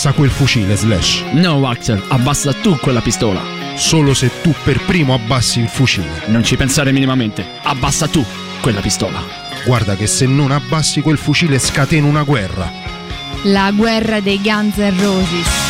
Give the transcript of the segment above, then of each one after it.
Abbassa quel fucile, Slash. No, Axel, abbassa tu quella pistola. Solo se tu per primo abbassi il fucile. Non ci pensare minimamente. Abbassa tu quella pistola. Guarda che se non abbassi quel fucile scateno una guerra. La guerra dei Guns N' Roses.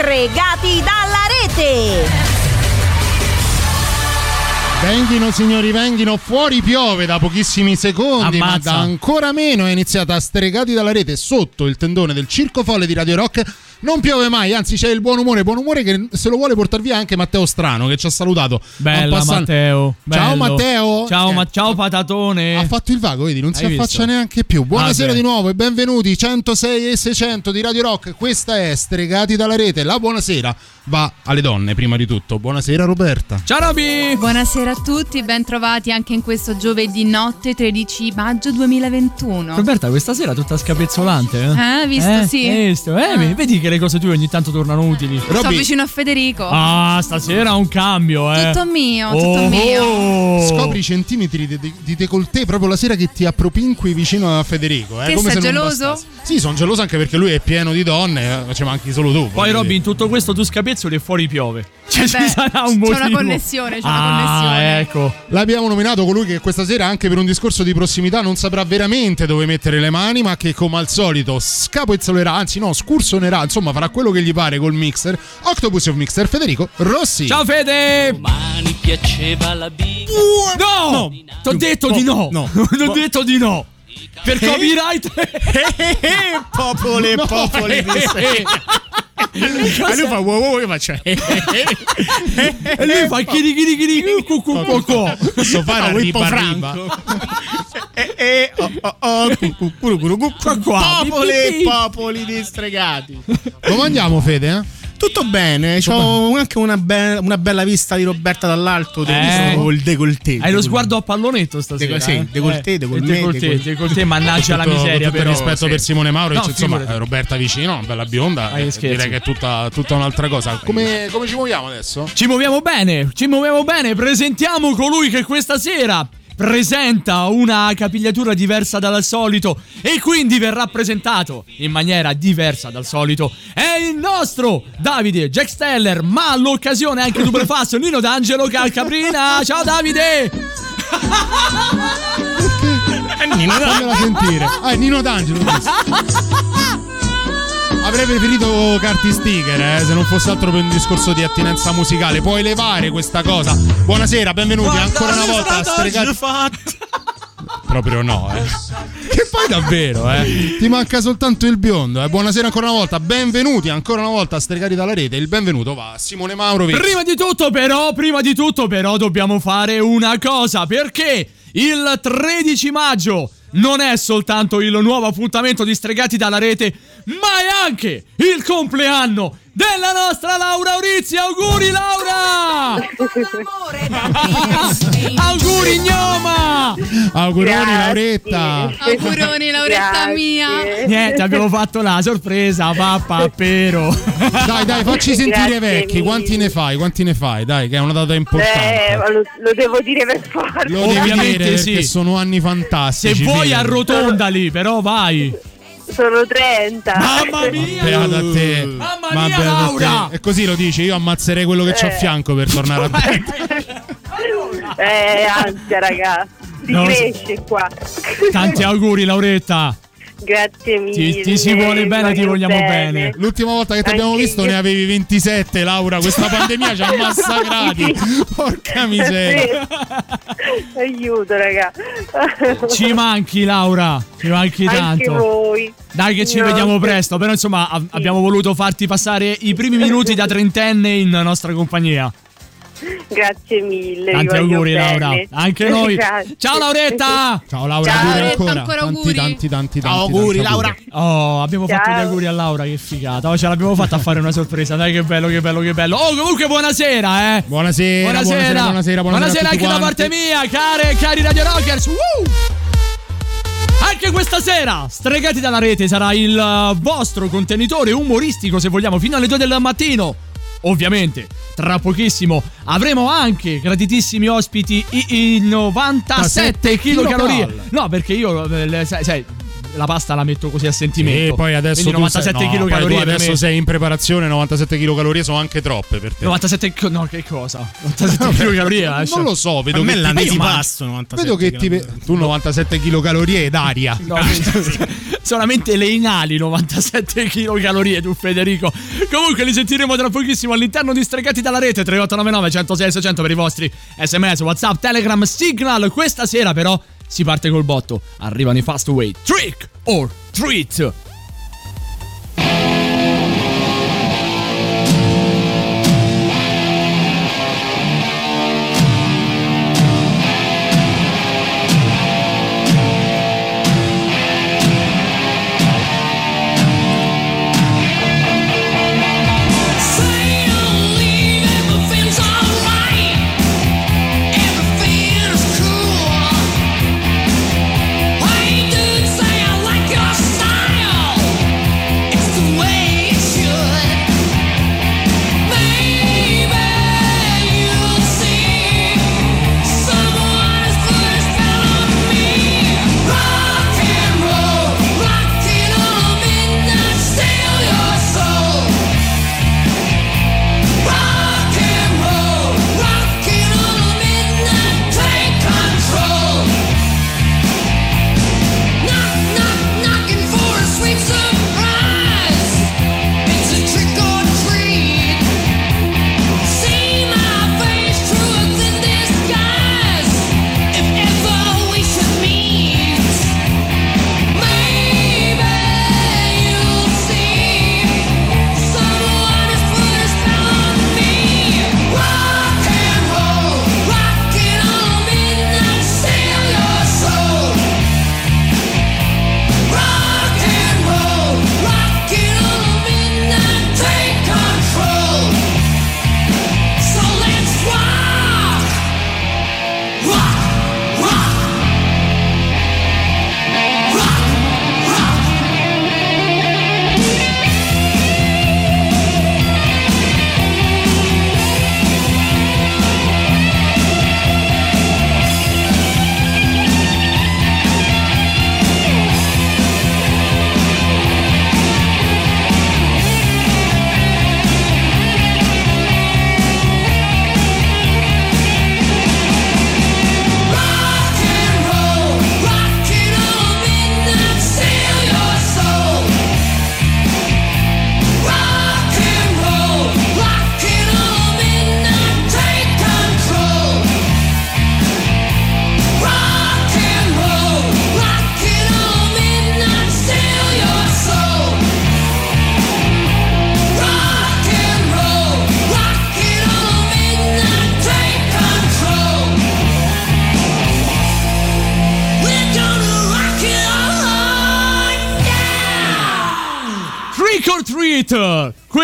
Stregati dalla rete! Venghino signori, venghino, fuori piove da pochissimi secondi, ma Ammazza. da ancora meno è iniziata a stregati dalla rete sotto il tendone del Circo Folle di Radio Rock. Non piove mai, anzi c'è il buon umore, buon umore che se lo vuole portare via anche Matteo Strano che ci ha salutato. Bella En passant. Matteo. Ciao bello. Matteo. Ciao, Eh, ma ciao patatone. Ha fatto il vago, vedi, non si Hai affaccia visto? neanche più. Buonasera Ah, di nuovo e benvenuti 106 e 600 di Radio Rock. Questa è Stregati dalla rete. La buonasera va alle donne prima di tutto. Buonasera Roberta. Ciao Roby. Buonasera a tutti, ben trovati anche in questo giovedì notte 13 maggio 2021. Roberta, questa sera tutta scapezzolante. Eh, Eh, visto, sì. Hai visto? Eh, Ah. Vedi che le cose tue ogni tanto tornano utili. Sto vicino a Federico. Ah, stasera un cambio, eh. Tutto mio, tutto Oh, mio. oh. scopri i centimetri di, di, di décolleté proprio la sera che ti appropinqui vicino a Federico. Eh, Che come sei geloso? bastasse. Sì, sono geloso anche perché lui è pieno di donne, eh, ci manchi solo tu. Poi dire. in tutto questo tu scapezzoli e fuori piove. Cioè, ci Beh, sarà un c'è motivo. una connessione, c'è una ah, connessione. ecco. L'abbiamo nominato colui che questa sera, anche per un discorso di prossimità, non saprà veramente dove mettere le mani, ma che come al solito scapezzolerà, anzi no, scursonerà, insomma farà quello che gli pare col mixer. Octopus of Mixer, Federico Rossi. Ciao Fede. Domani piaceva la biga. No! T'ho detto di no. no. T'ho detto di no. Per copyright. popoli e popoli di E lui fa wow wow, io faccio e lui fa chiri chiri chiri. Posso fare Wippo riba Franco. E popoli popoli di stregati. Come andiamo Fede, eh? Tutto bene, ho anche una, be- una bella vista di Roberta dall'alto. devo Eh. il décolleté. Hai lo sguardo a pallonetto stasera. Deco- sì, eh? décolleté, Eh, décolleté, décolleté. décolleté, mannaggia la Tutto- miseria con tutto però. rispetto sì. per Simone Mauro, No, insomma, figurati. eh, Roberta vicino, bella bionda, eh, direi che è tutta, tutta un'altra cosa. Come, come ci muoviamo adesso? Ci muoviamo bene, ci muoviamo bene. Presentiamo colui che questa sera presenta una capigliatura diversa dal solito e quindi verrà presentato in maniera diversa dal solito. È il nostro Davide Jack Steller, ma all'occasione anche dubbio passo Nino D'Angelo Calcaprina. Ciao Davide! Nino Fammela sentire. Ah, è Nino D'Angelo. Avrei preferito carti sticker, eh, se non fosse altro per un discorso di attinenza musicale. Puoi levare questa cosa. Buonasera, benvenuti ancora una volta a Stregati. Proprio no, eh. Che poi davvero, eh. Ti manca soltanto il biondo, eh. Buonasera ancora una volta, benvenuti ancora una volta a Stregati dalla rete. Il benvenuto va a Simone Maurovic. Prima di tutto, però, prima di tutto, però, dobbiamo fare una cosa. Perché il 13 maggio non è soltanto il nuovo appuntamento di Stregati dalla rete, ma è anche il compleanno della nostra Laura Urizzi. Auguri, Laura! Auguri, Gnoma! Auguroni. Lauretta. Auguroni, Lauretta mia. Niente, abbiamo fatto la sorpresa, papà, pero. Dai, dai, facci sentire Grazie vecchi. mille. Quanti ne fai? Quanti ne fai? Dai, che è una data Eh, importante. ma lo, lo devo dire per forza. Lo devi Ovviamente dire sì. sono anni Se fantastici. vuoi fidati. arrotondali, però vai. Sono 30. Mamma mia! Beata a te. Mamma Ma mia, beata a Laura! te. E così lo dici, io ammazzerei quello che c'ho a Eh. fianco per tornare a te. Eh, ansia, raga. Si No, cresce qua. Tanti auguri, Lauretta. Grazie mille. Ti, ti si vuole bene, ti vogliamo bene. L'ultima volta che ti abbiamo visto io. ne avevi 27, Laura. Questa pandemia ci ha massacrati. Porca miseria. Aiuto, raga. Ci manchi, Laura. Ci manchi Anche tanto. voi. Dai, che ci No, vediamo sì. presto. Però, insomma, a- abbiamo voluto farti passare i primi minuti da trentenne in nostra compagnia. Grazie mille. Tanti auguri, bene. Laura. Anche noi. Grazie. Ciao, Lauretta. Ciao Laura, Ciao, auguri ancora. ancora tanti, auguri. tanti, tanti, tanti, Auguri, tanti Laura. Oh, abbiamo fatto Ciao. gli auguri a Laura. Che figata. Oh, ce l'abbiamo fatta a fare una sorpresa. Dai, che bello, che bello, che bello. Oh, comunque, buonasera, eh. Buonasera, buonasera, Buonasera, buonasera, buonasera, Buonasera anche da quanti. parte mia, care e cari Radio Rockers. Woo! Anche questa sera, Stregati dalla rete sarà il eh, vostro contenitore umoristico, se vogliamo, fino alle 2 del mattino. Ovviamente, tra pochissimo avremo anche graditissimi ospiti i, i 97 kilocalorie. kilocal. No, perché io, eh, sai, sai, la pasta la metto così a sentimento. E poi adesso Quindi tu 97 sei, no, poi tu kilocalorie. per adesso me. sei in preparazione, 97 kcal sono anche troppe per te. 97 co- no, che cosa? 97 kilocalorie. eh, cioè. non lo so, vedo me che ti l'antipasto 97 Vedo che ti tu 97 kcal ed aria. No, solamente le inali 97 kcal tu Federico. Comunque li sentiremo tra pochissimo all'interno di Stregati dalla rete 3899 106 600 per i vostri SMS, WhatsApp, Telegram, Signal. Questa sera però si parte col botto. Arrivano i Fast Way Trick or Treat.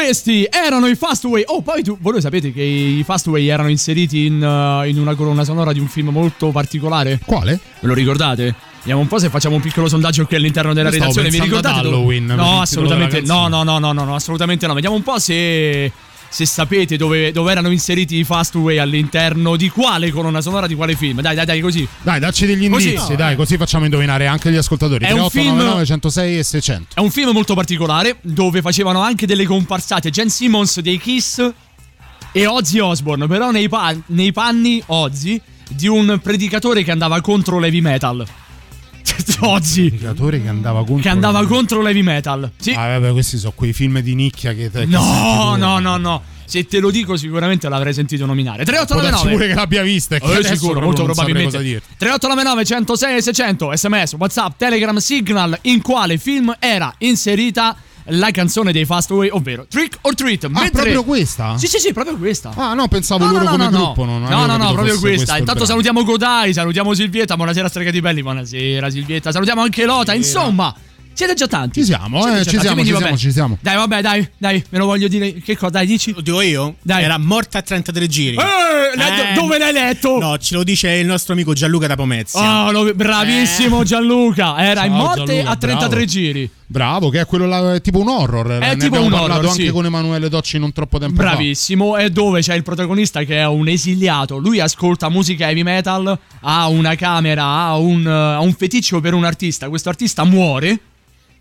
Questi erano i Fastway. Oh, poi tu, voi lo sapete che i Fastway erano inseriti in, uh, in una colonna sonora di un film molto particolare? Quale? Ve lo ricordate? Vediamo un po' se facciamo un piccolo sondaggio qui all'interno della redazione. Vi pensando ricordate? Halloween, No, assolutamente. No, no, no, no, no, assolutamente no. Vediamo un po' se. Se sapete dove, dove erano inseriti i Fastway all'interno di quale colonna sonora di quale film. Dai, dai, dai, così. Dai, dacci degli Così. indizi, No, dai, così facciamo indovinare anche gli ascoltatori. È un 3899 film- 106 e 600. È un film molto particolare dove facevano anche delle comparsate Jen Simmons dei Kiss e Ozzy Osbourne, però nei, pa- nei panni Ozzy di un predicatore che andava contro l'heavy metal. Ozzy Predicatore che andava contro. che andava contro l'heavy metal. Sì. Ah, vabbè, questi sono quei film di nicchia che. che senti No, tu. no, no, no. Se te lo dico sicuramente l'avrei sentito nominare. Può darsi pure 3899 che l'abbia vista. e che Eh, sicuro, molto probabilmente. cosa dirti. 3899 106 600 sms, whatsapp, telegram, signal in quale film era inserita la canzone dei Fastway, ovvero Trick or Treat. Ah, Mentre- proprio questa? Sì, sì, sì, proprio questa. Ah, no, pensavo No, loro no, come no, no. gruppo. Non No, no, no, capito proprio questa. Intanto salutiamo Godai, salutiamo Silvietta, buonasera stregati belli, buonasera Silvietta, salutiamo anche Lota, insomma, siete già tanti. Ci siamo, Siete eh, ci tanti, siamo, quindi ci va siamo, ci siamo. Dai, vabbè, dai, dai, me lo voglio dire. Che cosa? Dai, dici? Lo dico io? Dai. Era morta a 33 giri. Eh, Eh. dove l'hai letto? No, ce lo dice il nostro amico Gianluca da Pomezia. Oh, lo- bravissimo Gianluca. Era in Ciao, morte Gianluca, a 33 bravo. giri. Bravo, che è quello là, è tipo un horror. È ne tipo un parlato horror, anche sì. con Emanuele Docci non troppo tempo fa. Bravissimo. E dove c'è il protagonista che è un esiliato. Lui ascolta musica heavy metal, ha una camera, ha un, ha un feticcio per un artista. Questo artista muore.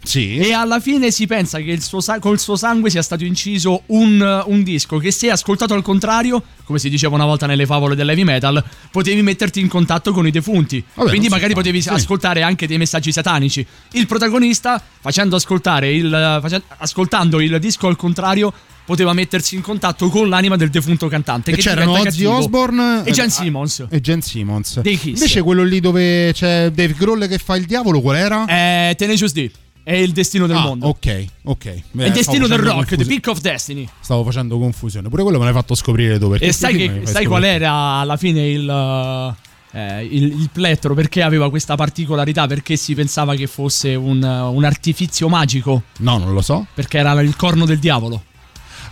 Sì. E alla fine si pensa che suo col suo sangue sia stato inciso un, un disco che se ascoltato al contrario, come si diceva una volta nelle favole dell'heavy metal, potevi metterti in contatto con i defunti. Vabbè, Quindi magari fa, potevi sì. ascoltare anche dei messaggi satanici. Il protagonista, facendo ascoltare il, face- ascoltando il disco al contrario, poteva mettersi in contatto con l'anima del defunto cantante. E che c'erano Ozzy cattivo. Osbourne e Jen eh, Simmons. E Jen Simmons. Invece quello lì dove c'è Dave Grohl che fa il diavolo, qual era? È Tenacious D. È il destino del Ah, mondo. ok, ok. È Beh, il destino stavo del rock, The confusione. Peak of Destiny. Stavo facendo confusione. Pure quello me l'hai fatto scoprire tu. perché E sai, che- sai qual era alla fine il, eh, il, il plettro? Perché aveva questa particolarità? Perché si pensava che fosse un, un artifizio magico? No, non lo so. Perché era il corno del diavolo.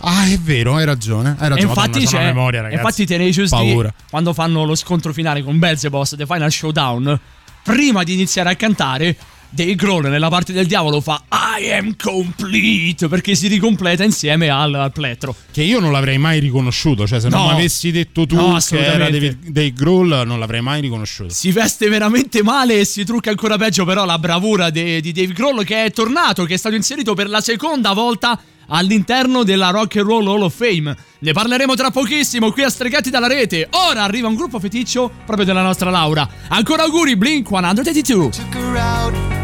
Ah, è vero, hai ragione. Hai ragione. E infatti Madonna, c'è. memoria, ragazzi. infatti Tenacious D, Paura. quando fanno lo scontro finale con Belzebos, The Final Showdown, prima di iniziare a cantare. Dave Grohl nella parte del diavolo fa I am complete perché si ricompleta insieme al, al plettro. Che io non l'avrei mai riconosciuto. Cioè, se non No. mi avessi detto tu No, che era. David, Dave Grohl, non l'avrei mai riconosciuto. Si veste veramente male e si trucca ancora peggio, però la bravura de- di Dave Grohl che è tornato, che è stato inserito per la seconda volta all'interno della Rock and Roll Hall of Fame. Ne parleremo tra pochissimo qui a Stregati dalla rete. Ora arriva un gruppo feticcio proprio della nostra Laura. Ancora auguri Blink 182.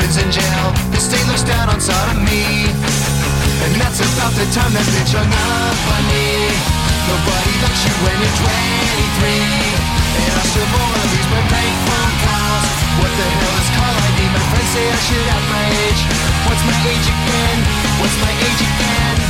husband's in jail. The state looks down on sodomy. And that's about the time that bitch hung up on me. Nobody likes you when you're 23. And I still lose my bank phone calls. What the hell is call ID? My friends say I should have my age. What's my age again? What's my age again?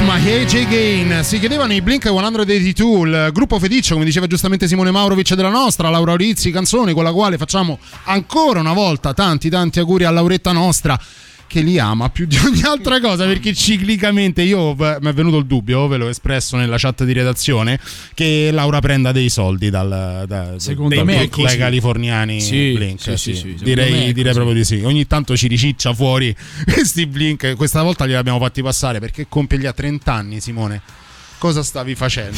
AJ Gain. Si chiedevano i Blink 182 il gruppo feticcio come diceva giustamente Simone Maurovic della nostra Laura Rizzi canzone con la quale facciamo ancora una volta tanti tanti auguri a Lauretta nostra che li ama più di ogni altra cosa perché ciclicamente io mi è venuto il dubbio ve l'ho espresso nella chat di redazione che Laura prenda dei soldi dal, da, Secondo dai, me dai californiani Sì, Blink sì, sì. sì, direi, direi proprio di sì ogni tanto ci riciccia fuori questi Blink questa volta li abbiamo fatti passare perché compie gli a 30 anni Simone cosa stavi facendo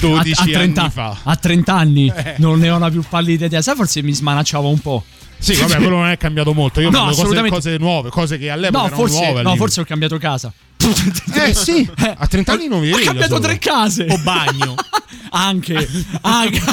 12 a, a 30, anni fa a 30 anni Eh. non ne ho una più pallida idea. Sai, forse mi smanacciavo un po'. Sì vabbè quello non è cambiato molto io No, cose, cose nuove cose che all'epoca No, erano forse, nuove no, lì. forse ho cambiato casa. eh sì a 30 anni non vi Ho cambiato solo. tre case. O bagno. Anche. anche.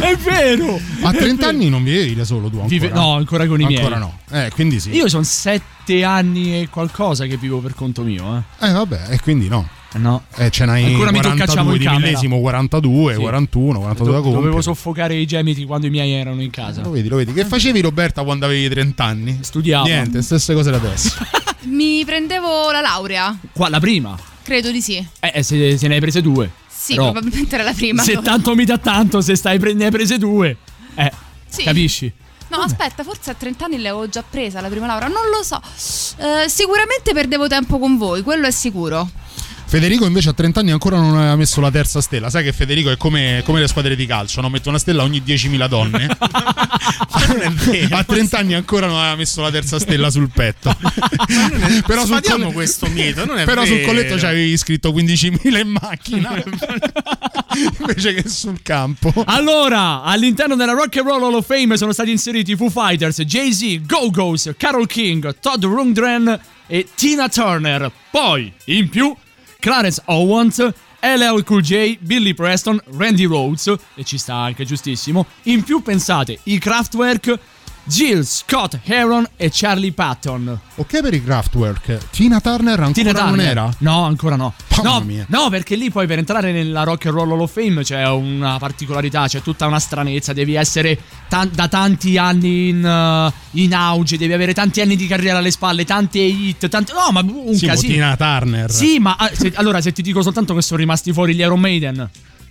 è vero. a è 30 vero. anni non vi vedi da solo tu ancora no, ancora con i miei. ancora no eh quindi sì Io sono sette anni e qualcosa che vivo per conto mio, eh. eh vabbè e quindi no No. eh, ce n'hai Ancora mi 42 toccacciamo in di millesimo 42 Sì. 41 42 da Do- dovevo soffocare i gemiti quando i miei erano in casa. Lo vedi, lo vedi. Che facevi Roberta quando avevi 30 anni? Studiavo. Niente, stesse cose da adesso. Mi prendevo la laurea, Qua la prima. credo di sì. Eh, eh, se, se ne hai prese due. Sì, Però, probabilmente era la prima. Se allora. tanto mi dà tanto, se stai pre- ne hai prese due. Eh, Sì. capisci? No, aspetta, forse a 30 anni l'avevo già presa la prima laurea, non lo so. Eh, sicuramente perdevo tempo con voi, quello è sicuro. Federico invece a 30 anni ancora non aveva messo la terza stella. Sai che Federico è come, come le squadre di calcio, no? mette una stella ogni 10.000 donne. è a 30 anni ancora non aveva messo la terza stella sul petto. però sul, colle- questo mito, non è però sul colletto c'avevi scritto 15.000 in macchina invece che sul campo. Allora, all'interno della Rock and Roll Hall of Fame sono stati inseriti Foo Fighters, Jay-Z, Go-Go's, Carol King, Todd Rundgren e Tina Turner. Poi, in più, Clarence Owens, LL Cool J, Billy Preston, Randy Rhodes, e ci sta anche giustissimo. In più pensate, i Kraftwerk, Jill Scott Heron e Charlie Patton. Ok per i Kraftwerk. Tina Turner ancora Tina non Turner? era? No, ancora no. Mamma No, mia. no, perché lì poi per entrare nella Rock and Roll Hall of Fame c'è una particolarità, c'è tutta una stranezza, devi essere tan- da tanti anni in, uh, in auge, devi avere tanti anni di carriera alle spalle, tante hit, tante... No, ma un Sì, casino. Tina Turner. Sì, ma ah, se- allora se ti dico soltanto che sono rimasti fuori gli Iron Maiden.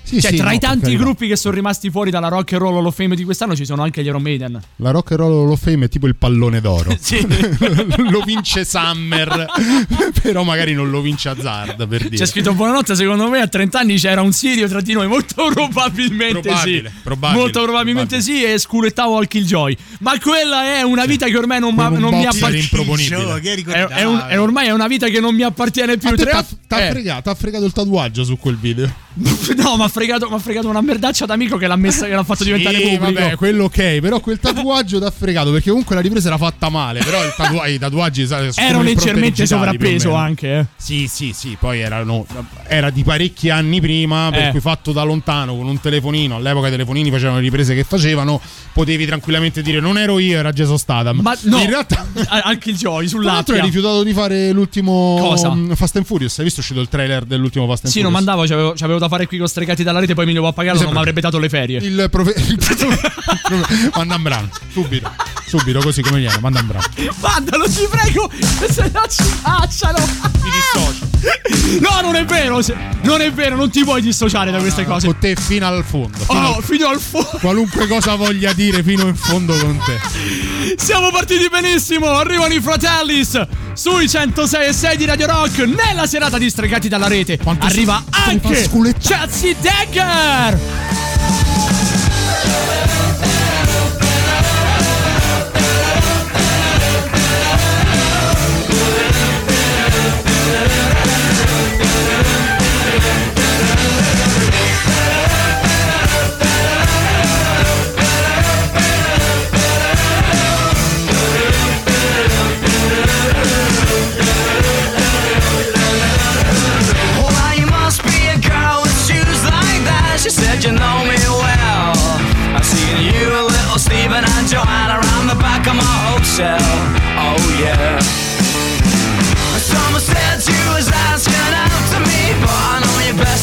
Sì, cioè, sì, tra no, i tanti gruppi che sono rimasti fuori dalla Rock and Roll Hall of Fame di quest'anno ci sono anche gli Iron Maiden. La Rock and Roll Hall of Fame è tipo il pallone d'oro. Sì. lo vince Summer, però magari non lo vince Hazard per dire. C'è scritto buonanotte, secondo me a 30 anni c'era un Sirio tra di noi, molto probabilmente Probabile, sì. probabile, molto probabilmente probabile. sì e sculettavo al Killjoy. Ma quella è una vita che ormai non, ma- un non mi appartiene. È, è un- è ormai è una vita che non mi appartiene più. T'ha, t'ha eh, fregato, t'ha fregato il tatuaggio su quel video. no, mi ha fregato, fregato una merdaccia d'amico che l'ha messa che l'ha fatto diventare Sì, pubblico. vabbè, quello ok, però quel tatuaggio t'ha fregato perché comunque la ripresa era fatta male, però il tatua- i tatuaggi impronte leggermente sovrappeso anche. eh. Sì, sì, sì, poi erano, era di parecchi anni prima, per Eh. cui fatto da lontano con un telefonino, all'epoca i telefonini facevano le riprese che facevano, potevi tranquillamente dire non ero io, era Jason Statham. Ma no, In realtà a- al Killjoy tra l'altro hai rifiutato di fare l'ultimo Cosa? Fast and Furious, hai visto uscito il trailer dell'ultimo Fast and Sì, non Furious? mandavo, c'avevo, c'avevo da fare qui con stregati dalla rete, poi mi devo a pagarlo, Mi non mi avrebbe dato le ferie. Il profe- manda un brano, subito, subito così come viene, manda un brano. Mandalo, ti prego, se no ci cacciano. Mi dissocio. No, non è vero, non è vero, non ti puoi dissociare da queste cose. Con te fino al fondo. Fino Oh, al- fino al fondo. Qualunque cosa voglia dire fino in fondo con te. Siamo partiti benissimo, arrivano i Fratellis sui 106 e 6 di Radio Rock nella serata di Stregati dalla rete. Quanto Arriva anche. Chelsea Dagger.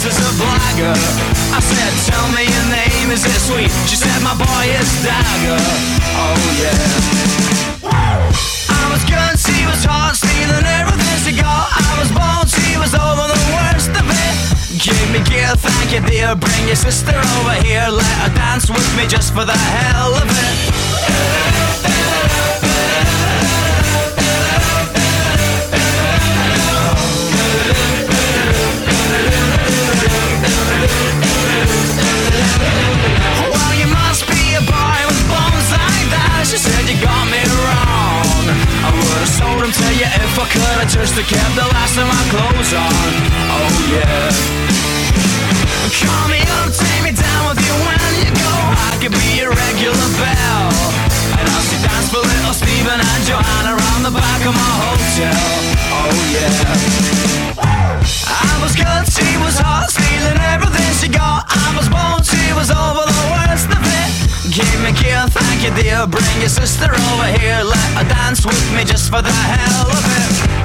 As a blagger. I said, tell me your name, is it sweet? She said, my boy is Dagger. Oh yeah. I was good, she was hot, stealing everything she ago I was born, she was over the worst of it. Give me gear, thank you dear. Bring your sister over here, let her dance with me just for the hell of it. Well, you must be a boy with bones like that. Said you got me wrong. I sold him to you if I could. I just have kept the last of my clothes on. Oh yeah. Call me up, take me down with you when you go. I could be your regular bell. And I'll see dance for little Stephen and Joanna around the back of my hotel. Oh yeah. I was good, she was hot, stealing everything she got. I was born, she was over the worst of it. Give me gear, thank you dear. Bring your sister over here, let her dance with me just for the hell of it.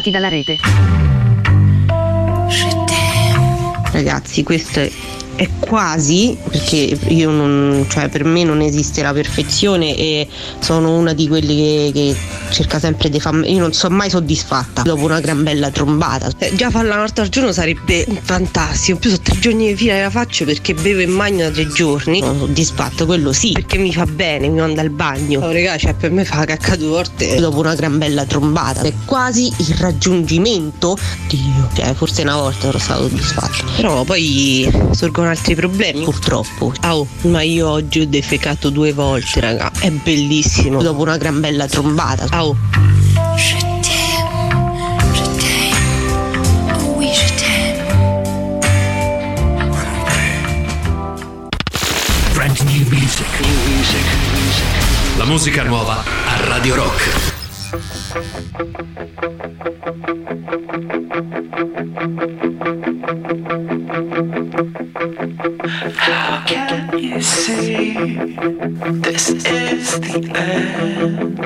Distregati dalla rete. Ragazzi, questo è, è quasi perché io non, cioè per me non esiste la perfezione e sono una di quelli che, che cerca sempre di farmi. Io non sono mai soddisfatta dopo una gran bella trombata. Eh, già farla una volta al giorno sarebbe fantastico. In più sono tre giorni di fila che la faccio perché bevo e magno da tre giorni. Sono soddisfatto, quello sì, perché mi fa bene, mi manda al bagno. Oh, raga, cioè per me fa cacca due volte dopo una gran bella trombata. È quasi il raggiungimento. Dio, cioè forse una volta ero stato soddisfatto. Però poi sorgono altri problemi, purtroppo. Ah, oh, ma io oggi ho defecato due volte, raga. È bellissimo. Dopo una gran bella trombata. Ah, oh. Brand new music. New music. La musica nuova a Radio Rock. How can you see this is the end?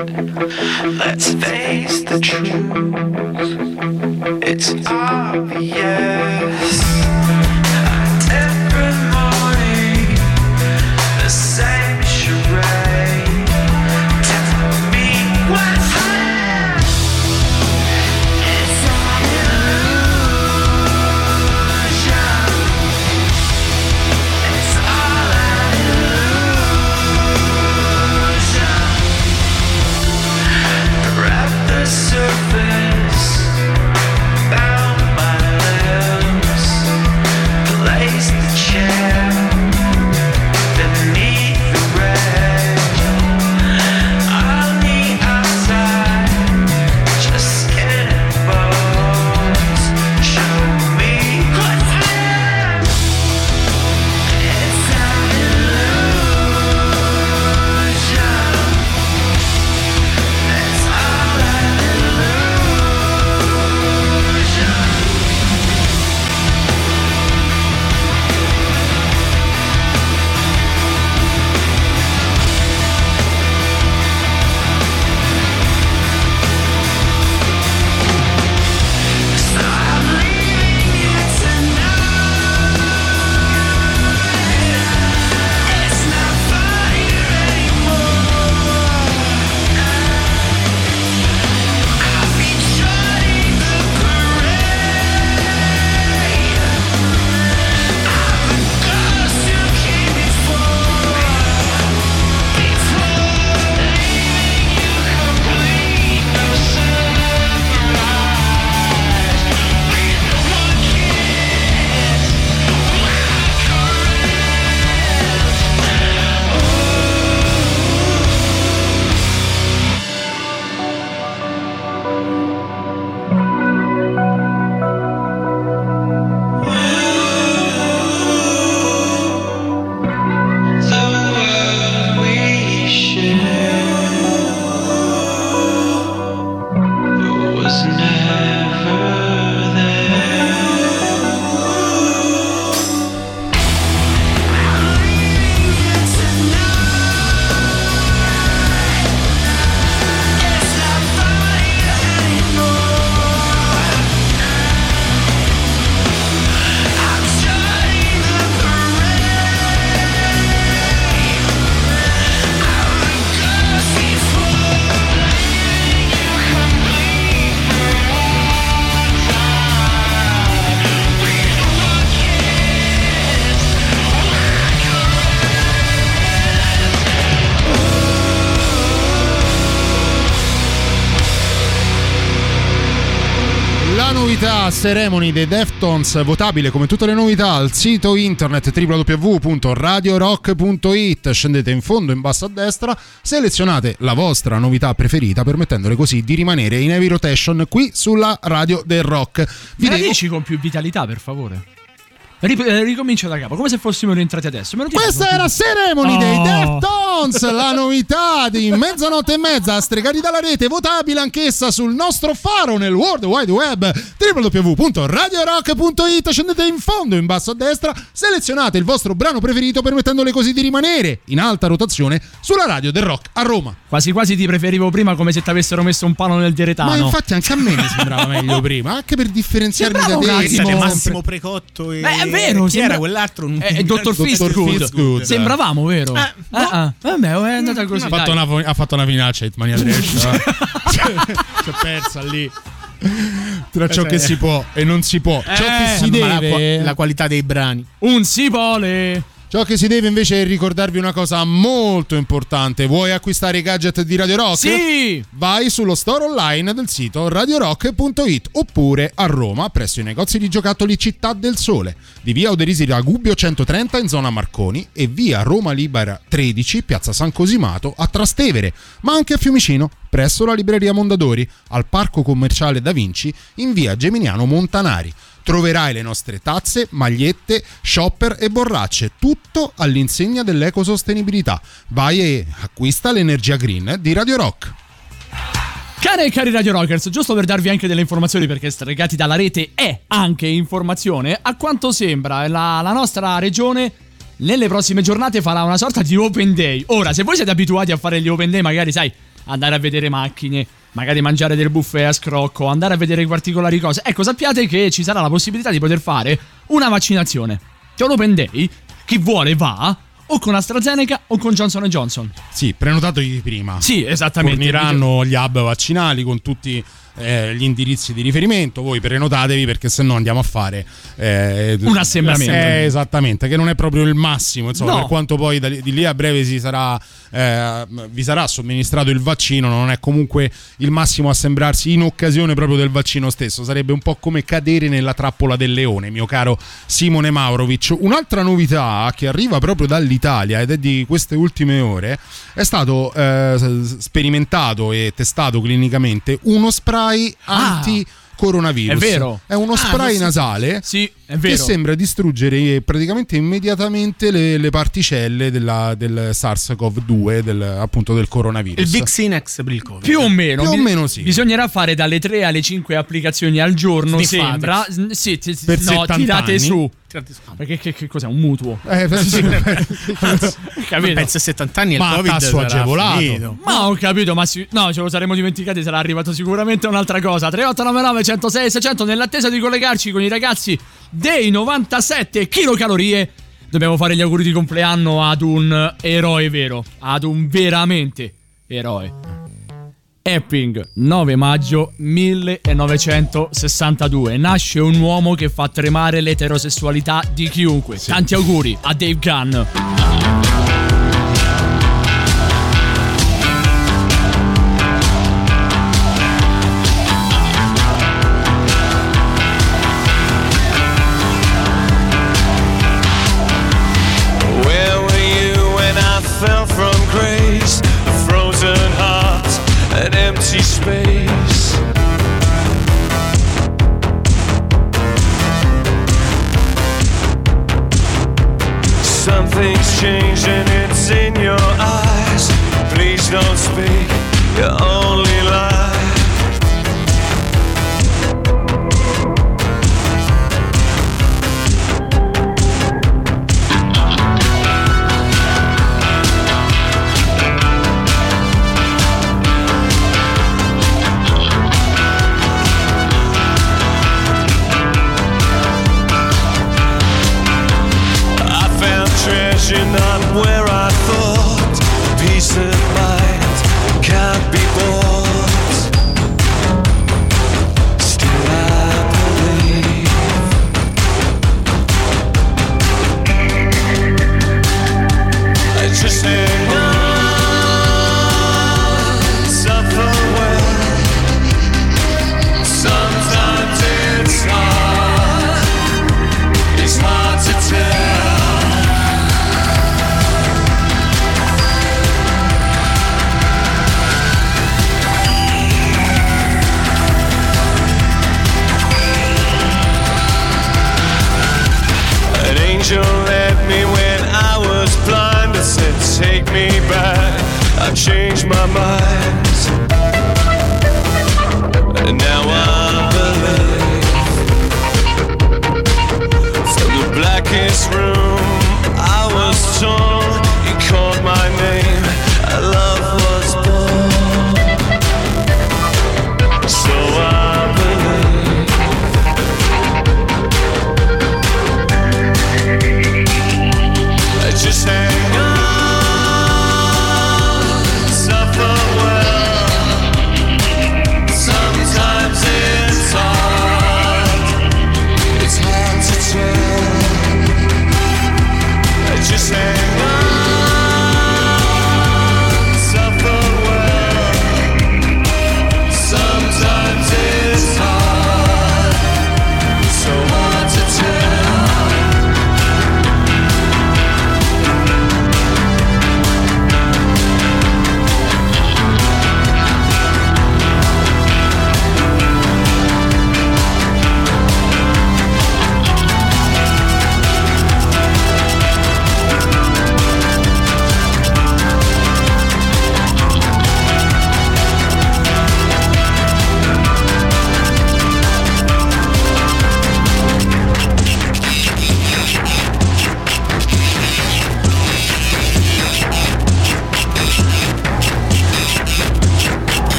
Let's face the truth. It's obvious. Ceremony dei Deftones, votabile come tutte le novità al sito internet www.radiorock.it. Scendete in fondo in basso a destra, selezionate la vostra novità preferita, permettendole così di rimanere in heavy rotation qui sulla radio del rock. Vi la dici con più vitalità, per favore? Eh, ricomincio da capo, come se fossimo rientrati adesso. Questa era Ceremony Oh. dei Deftones, la novità di mezzanotte e mezza, stregati dalla rete, votabile anch'essa sul nostro faro nel World Wide Web, www.radiorock.it, scendete in fondo in basso a destra, selezionate il vostro brano preferito permettendole così di rimanere in alta rotazione sulla radio del rock a Roma. Quasi quasi ti preferivo prima come se ti avessero messo un palo nel diretano. Ma infatti anche a me mi sembrava meglio prima, anche per differenziarmi da te. Massimo sempre- Precotto e Beh, è vero, chi sembra- era quell'altro? Eh, Dottor Fistgood. Sembravamo, vero? Eh, Ah, ah. Vabbè, è andata così. ha, fatto una, ha fatto una finaccia Hitmania Trash. eh. si è persa lì. Tra ciò che si può e non si può. Ciò che si la, deve. qua- la qualità dei brani. Un si vuole. Ciò che si deve invece è ricordarvi una cosa molto importante. Vuoi acquistare i gadget di Radio Rock? Sì! Vai sullo store online del sito radiorock.it oppure a Roma presso i negozi di giocattoli Città del Sole di via Oderisi da Gubbio 130 in zona Marconi e via Roma Libera 13 piazza San Cosimato a Trastevere, ma anche a Fiumicino presso la libreria Mondadori al parco commerciale Da Vinci in via Geminiano Montanari. Troverai le nostre tazze, magliette, shopper e borracce, tutto all'insegna dell'ecosostenibilità. Vai e acquista l'energia green di Radio Rock. Care e cari Radio Rockers, giusto per darvi anche delle informazioni perché stregati dalla rete è anche informazione, a quanto sembra la, la nostra regione nelle prossime giornate farà una sorta di open day. Ora, se voi siete abituati a fare gli open day, magari sai, andare a vedere macchine, magari mangiare del buffet a scrocco, andare a vedere particolari cose, ecco, sappiate che ci sarà la possibilità di poter fare una vaccinazione. C'è un open day, chi vuole va, o con AstraZeneca o con Johnson Johnson. Sì, prenotategli prima. Sì, esattamente. Forniranno gli hub vaccinali con tutti eh, gli indirizzi di riferimento. Voi prenotatevi perché se no andiamo a fare eh, Un assembramento. Eh, esattamente, che non è proprio il massimo. Insomma, No. per quanto poi da di lì a breve si sarà, eh, vi sarà somministrato il vaccino, non è comunque il massimo assembrarsi in occasione proprio del vaccino stesso. Sarebbe un po' come cadere nella trappola del leone, mio caro Simone Maurovic. Un'altra novità che arriva proprio dall'Italia ed è di queste ultime ore è stato eh, sperimentato e testato clinicamente uno spray anti coronavirus. È vero. È uno Ah, spray sì, nasale Sì, che vero. sembra distruggere eh, praticamente immediatamente le, le particelle della- del SARS-CoV-2, del, appunto del coronavirus. Il Vixinex per il Covid. Più o meno. Più o meno sì. Bisognerà fare dalle 3 alle 5 applicazioni al giorno, Sniffate. sembra. S- Sì, ti- Per no, 70 tirate anni. su. Perché che, che cos'è? Un mutuo? Eh, sì, Capito? Penso a 70 anni e il Ma Covid tasso sarà agevolato. finito. Ma ho capito, ma si- no, ce lo saremmo dimenticati, sarà arrivato sicuramente un'altra cosa. 3899 106 600 nell'attesa di collegarci con i ragazzi dei 97 kilocalorie. Dobbiamo fare gli auguri di compleanno ad un eroe vero, ad un veramente eroe. Epping, 9 maggio 1962. Nasce un uomo che fa tremare l'eterosessualità di chiunque. Tanti auguri a Dave Gunn. 只能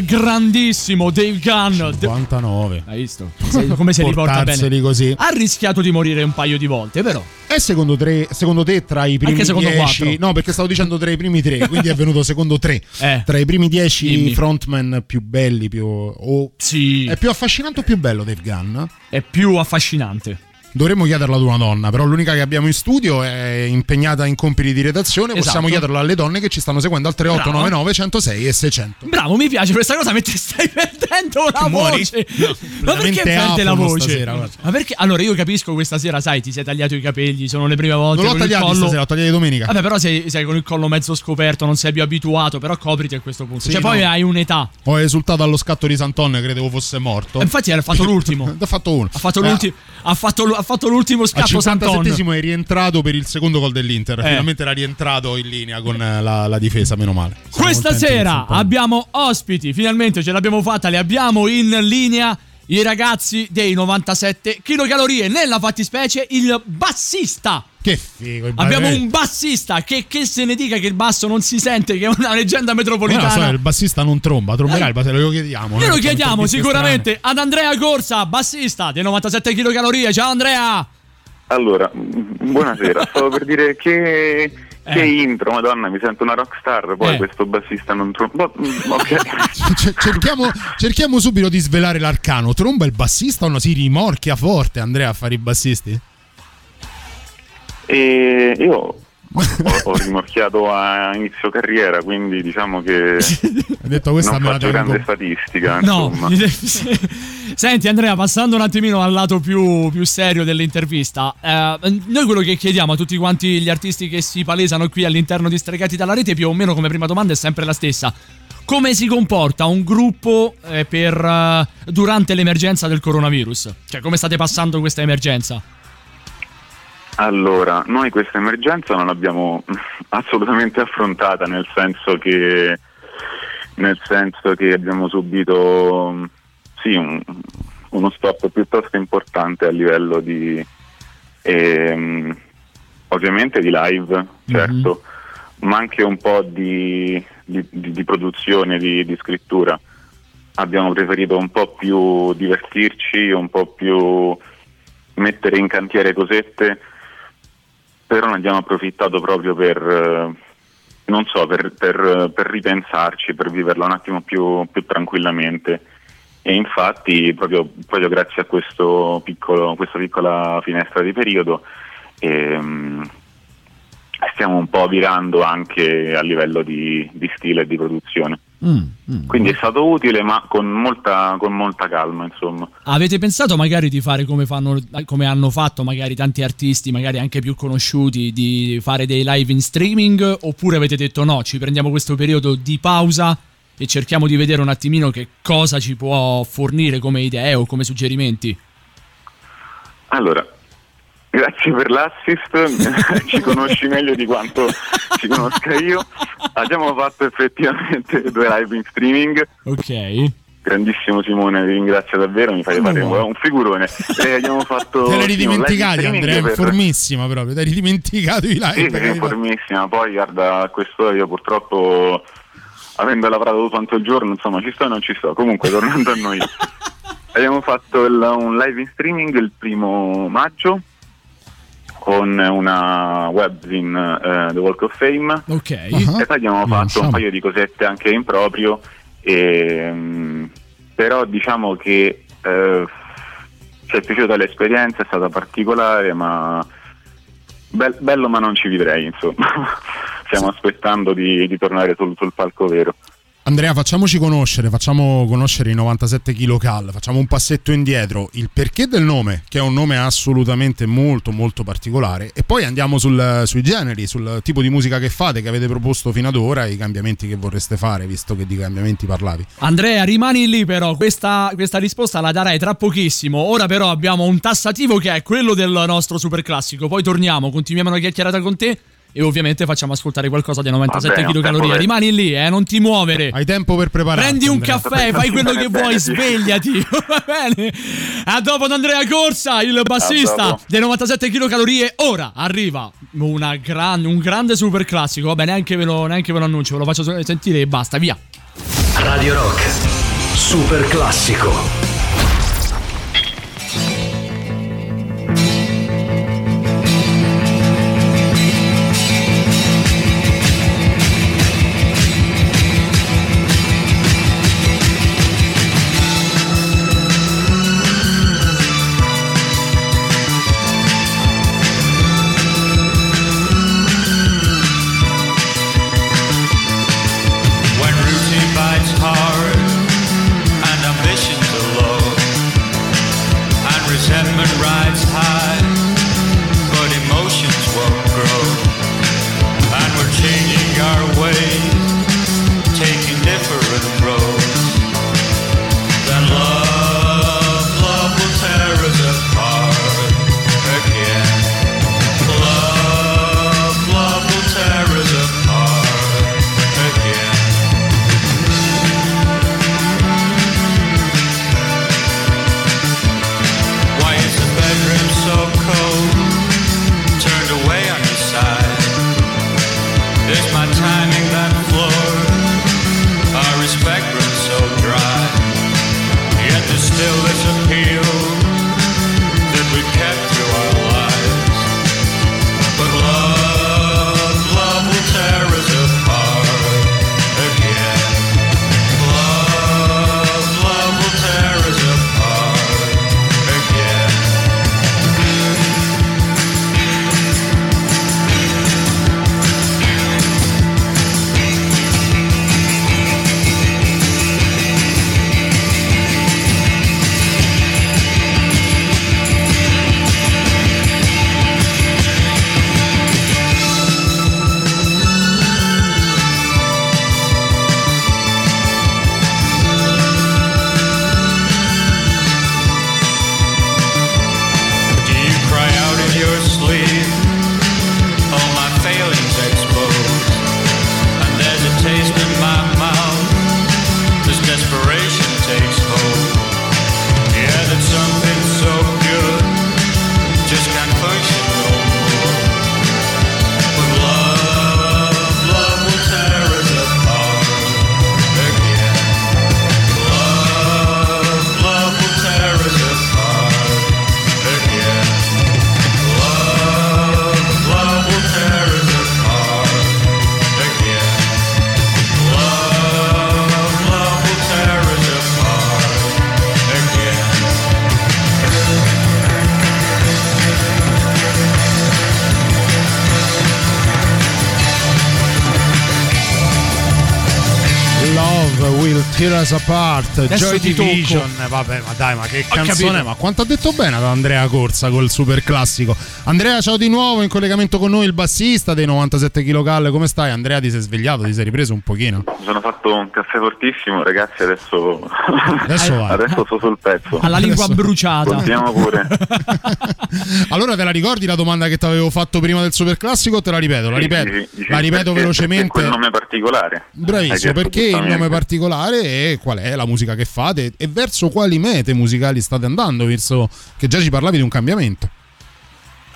grandissimo Dave Gunn. 59. Hai visto? Come si riporta Portarseli bene? così. Ha rischiato di morire un paio di volte, però. E secondo, tre, secondo te tra i primi Anche secondo 10 quattro. No, perché stavo dicendo tra i primi tre, quindi è venuto secondo tre. Eh. Tra i primi 10 Dimmi. frontman più belli, più o- Sì. È più affascinante o più bello Dave Gunn? È più affascinante. Dovremmo chiederlo ad una donna, però l'unica che abbiamo in studio è impegnata in compiti di redazione. Possiamo Esatto. chiederlo alle donne che ci stanno seguendo al 3899 106 e 600. Bravo, mi piace questa cosa mentre stai perdendo la muori? voce. No, Ma perché perde la voce? stasera. Ma perché? Allora, io capisco questa sera, sai, ti sei tagliato i capelli, sono le prime volte. Non l'ho tagliati collo... stasera, l'ho tagliati domenica. Vabbè, però sei, sei con il collo mezzo scoperto, non sei più abituato, però copriti a questo punto. Sì, cioè, no. poi hai un'età. Ho esultato allo scatto di Santonne, credevo fosse morto. Infatti, ha fatto l'ultimo. ha fatto uno. Ha fatto, Eh, l'ultimo, ha fatto, fatto l'ultimo Al scatto Santon. 57esimo è rientrato per il secondo gol dell'Inter. Eh. Finalmente era rientrato in linea con eh, la, la difesa, meno male. Siamo Questa sera abbiamo ospiti, finalmente ce l'abbiamo fatta, li abbiamo in linea. I ragazzi dei 97 kcal nella fattispecie il bassista. Che figo. Abbiamo ba- un bassista che, che se ne dica che il basso non si sente, che è una leggenda Ma no, metropolitana. so, il bassista non tromba, tromberà il bassista, lo chiediamo. Noi no? lo chiediamo Interviste sicuramente ad Andrea Corsa, bassista dei 97 kcal. Ciao Andrea! Allora, buonasera, stavo per dire che, che intro, madonna, mi sento una rockstar, poi Eh. questo bassista non tromba. mm, Ok. C- cerchiamo, cerchiamo subito di svelare l'arcano. Tromba il bassista o no? Si rimorchia forte Andrea a fare i bassisti? E io ho, ho rimorchiato a inizio carriera, quindi diciamo che detto questa non me faccio tengo. grande statistica. No, senti Andrea, passando un attimino al lato più, più serio dell'intervista, eh, noi quello che chiediamo a tutti quanti gli artisti che si palesano qui all'interno di Stregati dalla rete, più o meno come prima domanda, è sempre la stessa. Come si comporta un gruppo eh, per, eh, durante l'emergenza del coronavirus? Cioè, come state passando questa emergenza? Allora, noi questa emergenza non l'abbiamo assolutamente affrontata, nel senso che, nel senso che abbiamo subito sì, un- uno stop piuttosto importante a livello di ehm, ovviamente di live, certo, ma anche un po' di, di- di- di produzione, di scrittura. Abbiamo preferito un po' più divertirci, un po' più mettere in cantiere cosette però ne abbiamo approfittato proprio per, eh, so, per, per- per ripensarci, per viverla un attimo più, più tranquillamente. E infatti, proprio, proprio grazie a piccolo, questa piccola finestra di periodo, ehm, stiamo un po' virando anche a livello di, di stile e di produzione. Quindi è stato utile, ma con molta, con molta calma, insomma. Avete pensato magari di fare come, fanno, come hanno fatto magari tanti artisti, magari anche più conosciuti, di fare dei live in streaming? Oppure avete detto no, ci prendiamo questo periodo di pausa e cerchiamo di vedere un attimino che cosa ci può fornire come idee o come suggerimenti? Allora, grazie per l'assist, ci conosci meglio di quanto ci conosca io. Abbiamo fatto effettivamente due live in streaming. Ok. Grandissimo Simone, vi ringrazio davvero, mi fai fare un figurone. E abbiamo fatto Te l'eri sì, dimenticati, streaming Andrea, per- informissima proprio. Ti eri dimenticato i live. Sì, informissima. Poi, guarda, questo io purtroppo, avendo lavorato tutto il giorno, insomma, ci sto e non ci sto. Comunque, tornando a noi, abbiamo fatto il- un live in streaming il primo maggio con una webzine, eh, The Walk of Fame. Ok. E poi abbiamo fatto un paio di cosette anche in proprio. E, mm, però diciamo che eh, ci è piaciuta l'esperienza, è stata particolare, ma bel- bello ma non ci vivrei, insomma. Stiamo aspettando di, di tornare sul, sul palco vero. Andrea, facciamoci conoscere, facciamo conoscere i 97 kg cal, facciamo un passetto indietro, il perché del nome, che è un nome assolutamente molto molto particolare, e poi andiamo sul- sui generi, sul tipo di musica che fate, che avete proposto fino ad ora, i cambiamenti che vorreste fare, visto che di cambiamenti parlavi. Andrea, rimani lì però, questa, questa risposta la darai tra pochissimo. Ora però abbiamo un tassativo che è quello del nostro super classico. Poi torniamo, continuiamo una chiacchierata con te e ovviamente facciamo ascoltare qualcosa di 97 Vabbè, kcal. Rimani lì, eh, non ti muovere. Hai tempo per prepararti. Prendi un Andrea. caffè, fai quello che vuoi, svegliati. Va bene. A dopo da Andrea Corsa, il bassista dei 97 kcal. Ora arriva una gran- un grande super classico. Vabbè, neanche ve, lo, neanche ve lo annuncio, ve lo faccio sentire e basta, via. Radio Rock, super classico. God. Apart, Adesso Joy ti tocco. Division. Vabbè, ma dai, ma che Ho canzone, capito. ma quanto ha detto bene ad Andrea Corsa col super classico. Andrea, ciao di nuovo in collegamento con noi il bassista dei 97 kcal. Come stai? Andrea, ti sei svegliato, ti sei ripreso un pochino? Mi sono fatto un caffè fortissimo, ragazzi, adesso, Adesso adesso sto sul pezzo. Ha la lingua Adesso- bruciata. Continuiamo pure. Allora te la ricordi la domanda che ti avevo fatto prima del super classico? Te la ripeto, la ripeto, sì, sì, la ripeto perché- velocemente. perché quel nome particolare. Bravissimo, perché il nome particolare e qual è la musica che fate e verso quali mete musicali state andando, visto che già ci parlavi di un cambiamento.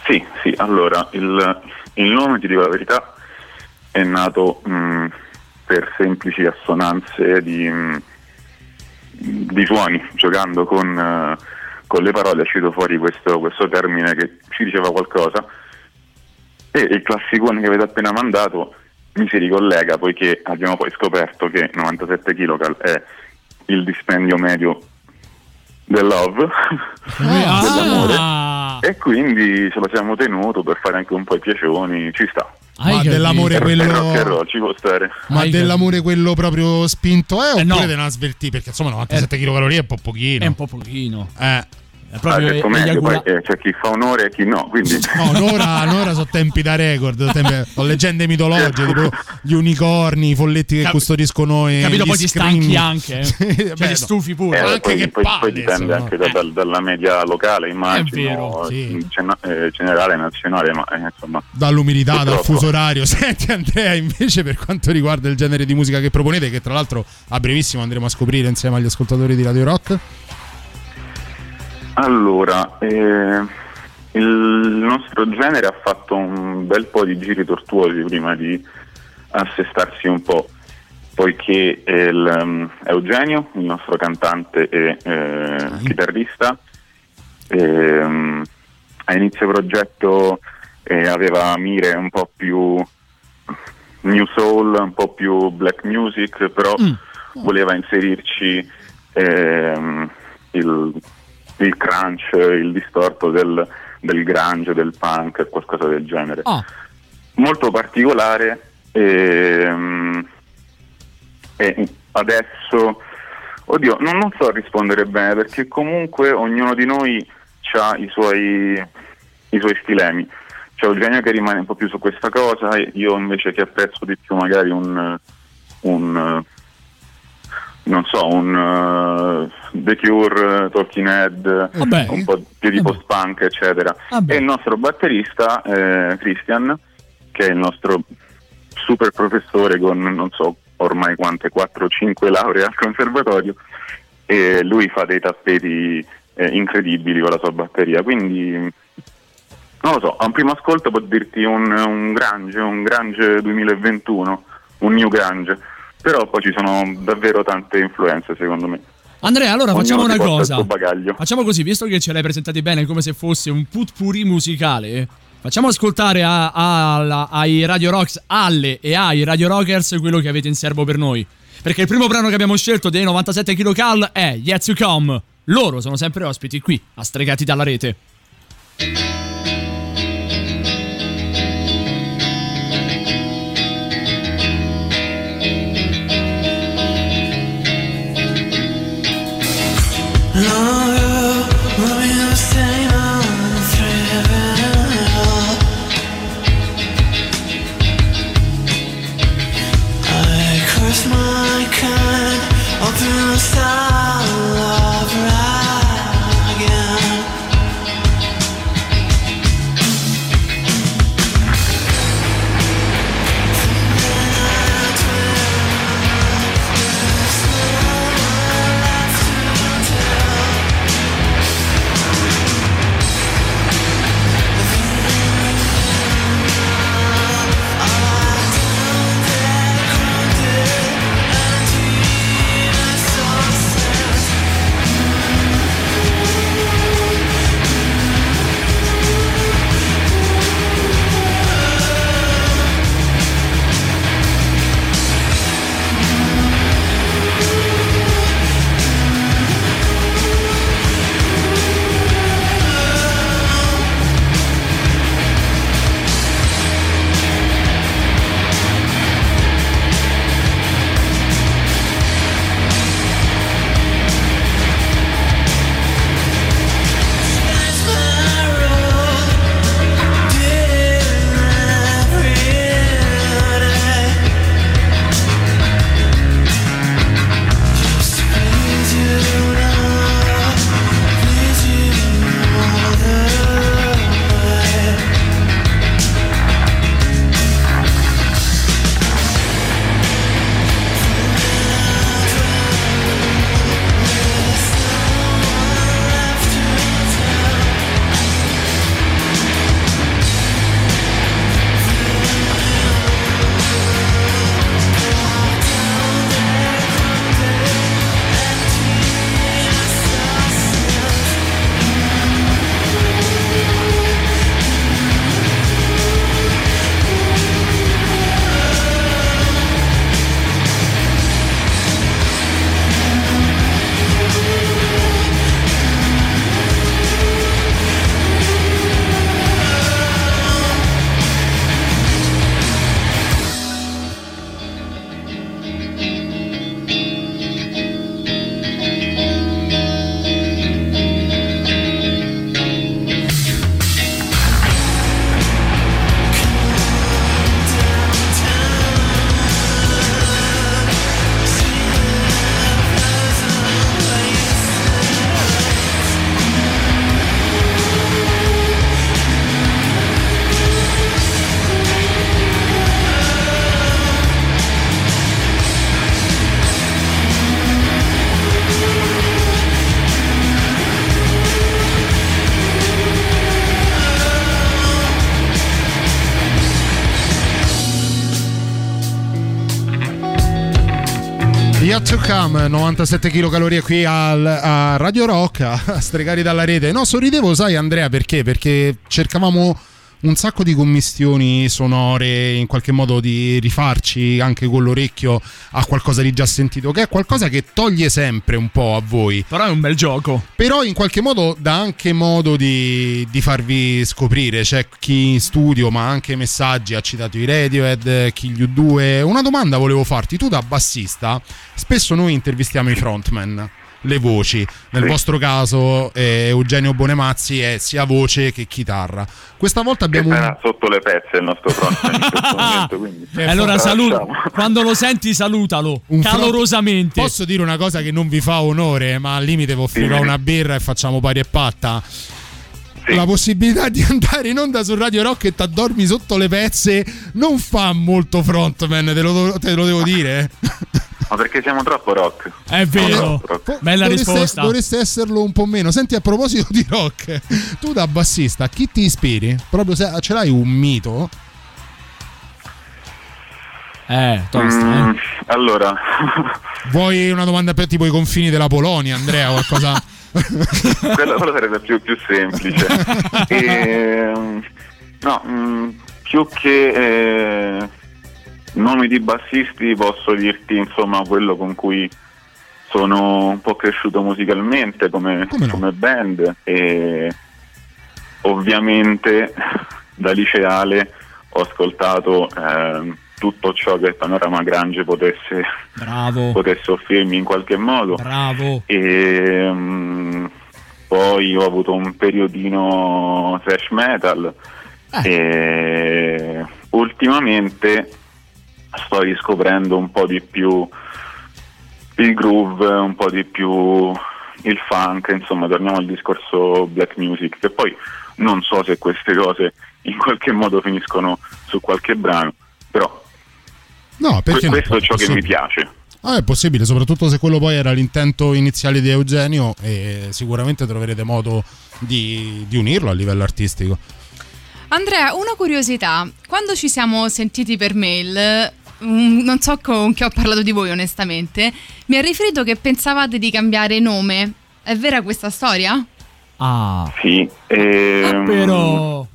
Sì, sì, allora il, il nome, ti dico la verità, è nato mh, per semplici assonanze di, mh, di suoni, giocando con, eh, con le parole è uscito fuori questo, questo termine che ci diceva qualcosa e il classicone che avete appena mandato mi si ricollega poiché abbiamo poi scoperto che 97 kcal è il dispendio medio del love dell'amore Ah, e quindi ce lo siamo tenuto per fare anche un po' i piacioni, ci sta. hai Ma capito. dell'amore quello- roll ci può stare. Ma Hai dell'amore quello proprio spinto è oppure no. della svertì? Perché insomma 97 kcal è un po' pochino. È un po' pochino. Eh. È Ah, proprio detto meglio, eiacula- poi, eh, c'è chi fa onore e chi no, quindi No, un'ora, un'ora sono tempi da record, tempi- sono leggende mitologiche, tipo gli unicorni, i folletti che Cap- custodiscono i Capito, gli poi ti stanchi anche. eh. Sì, Cioè, beh, ti stufi pure. Eh, anche poi, che poi- palle, poi dipende anche da- dal- dalla media locale, immagino, vero, sì. in gen- eh, generale, nazionale, ma eh, insomma. dall'umidità, dal Purtroppo. fuso orario. Senti Andrea, invece per quanto riguarda il genere di musica che proponete, che tra l'altro a brevissimo andremo a scoprire insieme agli ascoltatori di Radio Rock. Allora, eh, il nostro genere ha fatto un bel po' di giri tortuosi prima di assestarsi un po', poiché il, um, Eugenio, il nostro cantante e eh, chitarrista, ehm, a inizio progetto eh, aveva mire un po' più new soul, un po' più black music, però voleva inserirci ehm, il, il crunch, il distorto del, del grunge, del punk, qualcosa del genere. Ah, Molto particolare ehm, e adesso, oddio, non, non so rispondere bene perché comunque ognuno di noi ha i suoi, i suoi stilemi. C'è Eugenio che rimane un po' più su questa cosa, e io invece che apprezzo di più magari un, un non so, un uh, The Cure, Talking Head, Vabbè. un po' più di post-punk, eccetera. Vabbè. E il nostro batterista, eh, Christian, che è il nostro super professore con non so ormai quante 4 o 5 lauree al conservatorio, e lui fa dei tappeti eh, incredibili con la sua batteria. Quindi non lo so, a un primo ascolto può dirti un, un grunge, un grunge 2021, un new grunge, però poi ci sono davvero tante influenze secondo me. Andrea, allora Ognuno facciamo una cosa. Facciamo così, visto che ce l'hai presentati bene come se fosse un putpuri musicale, facciamo ascoltare a- a- alla- ai Radio Rocks, alle e ai Radio Rockers quello che avete in serbo per noi. Perché il primo brano che abbiamo scelto dei 97 kcal è Yet to Come. Loro sono sempre ospiti qui, a Stregati dalla rete. Come 97 kcal qui al, a Radio Rock a stregare dalla rete. No sorridevo sai Andrea perché? Perché cercavamo un sacco di commistioni sonore in qualche modo di rifarci anche con l'orecchio a qualcosa di già sentito che è qualcosa che toglie sempre un po' a voi Però è un bel gioco. però in qualche modo dà anche modo di, di farvi scoprire. C'è chi in studio, ma anche messaggi, ha citato i Radiohead, Kill You 2. Una domanda volevo farti. Tu da bassista, spesso noi intervistiamo i frontman. Le voci, nel Sì. vostro caso eh, Eugenio Bonemazzi è sia voce che chitarra. Questa volta abbiamo un... sarà sotto le pezze il nostro frontman in questo momento, quindi E allora saluta. Quando lo senti, salutalo. un front- calorosamente. Posso dire una cosa che non vi fa onore, ma al limite vi offrirò Sì. una birra e facciamo pari e patta. Sì. La possibilità di andare in onda su Radio Rock e t'addormi sotto le pezze non fa molto frontman, te lo, te lo devo dire. Ma perché siamo troppo rock? È vero. Rock. Bella dovreste, risposta. dovreste esserlo un po' meno. Senti, a proposito di rock, tu da bassista, a chi ti ispiri? Proprio se ce l'hai un mito? Eh, tosta, Mm, eh. allora, Vuoi una domanda per tipo i confini della Polonia, Andrea? Qualcosa. quello, quello sarebbe più, più semplice. Ehm, no, mm, più che eh, nomi di bassisti posso dirti insomma quello con cui sono un po' cresciuto musicalmente come, Come no? come band. E ovviamente da liceale ho ascoltato ehm, tutto ciò che panorama Grange potesse, potesse offrirmi in qualche modo. Bravo. e mm, poi ho avuto un periodino thrash metal. E ultimamente sto riscoprendo un po' di più il groove, un po' di più il funk, insomma torniamo al discorso black music che poi non so se queste cose in qualche modo finiscono su qualche brano, però No, perché no? questo è ciò che mi Possibile. piace. Ah, è possibile, soprattutto se quello poi era l'intento iniziale di Eugenio e sicuramente troverete modo di, di unirlo a livello artistico. Andrea, una curiosità. Quando ci siamo sentiti per mail, non so con chi ho parlato di voi onestamente, mi ha riferito che pensavate di cambiare nome. È vera questa storia? Ah. Sì, ehm, Però.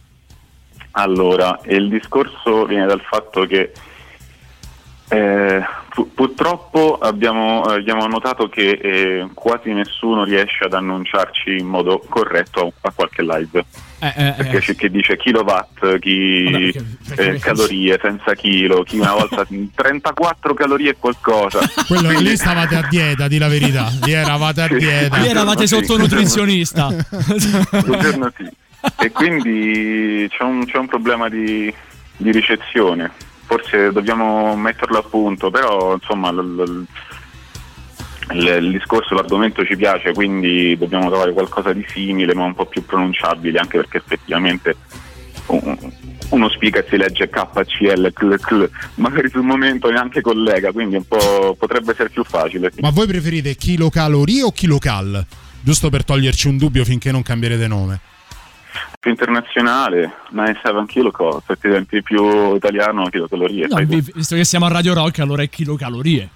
Allora, il discorso viene dal fatto che eh, pu- purtroppo abbiamo, abbiamo notato che eh, quasi nessuno riesce ad annunciarci in modo corretto a, a qualche live. Eh, eh, Perché eh. c'è chi dice kilowatt, chi Vabbè, perché- perché- eh, calorie senza chilo, chi una volta 34 calorie e qualcosa. Quello Quindi- lì stavate a dieta, di la verità. Lì eravate a Sì. dieta. Lì eravate Sì. sotto nutrizionista. Quel giorno sì. E quindi c'è un, c'è un problema di, di ricezione. Forse dobbiamo metterlo a punto, però insomma l- l- il, il discorso, l'argomento ci piace, quindi dobbiamo trovare qualcosa di simile ma un po' più pronunciabile, anche perché effettivamente un- uno speaker si legge KCL, cl, cl, magari sul momento neanche collega, quindi un po' potrebbe essere più facile. Ma voi preferite chilocalorie o kilocal? Giusto per toglierci un dubbio finché non cambierete nome. Più internazionale, 97 kilocalorie, per esempio più italiano kilocalorie. No, visto che siamo a Radio Rock, allora è kilocalorie.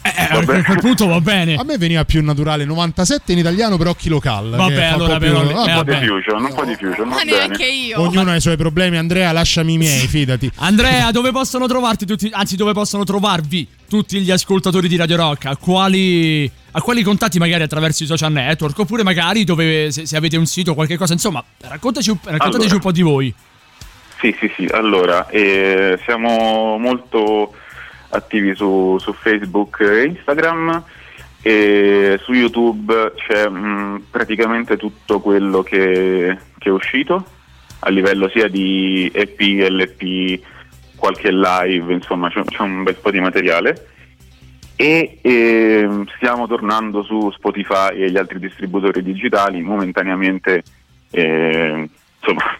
Eh, eh, Vabbè. a quel punto va bene. A me veniva più naturale 97 in italiano, però kilocal. Vabbè, che fa un allora po' più- però- vabbè, eh, un po' vabbè. di fusion, un po' di fusion, Ma bene. neanche io. Ognuno ha i suoi problemi, Andrea, lasciami i miei, fidati. Andrea, dove possono trovarti tutti, anzi dove possono trovarvi tutti gli ascoltatori di Radio Rock? A quali, a quali contatti magari attraverso i social network? Oppure magari dove, se, se avete un sito o qualche cosa, insomma, raccontaci, raccontateci Allora. un po' di voi. Sì, sì, sì. Allora, eh, siamo molto attivi su, su Facebook e Instagram e su YouTube c'è mh, praticamente tutto quello che, che è uscito a livello sia di EP, LP, qualche live, insomma c'è, c'è un bel po' di materiale. E ehm, stiamo tornando su Spotify e gli altri distributori digitali momentaneamente, eh, insomma,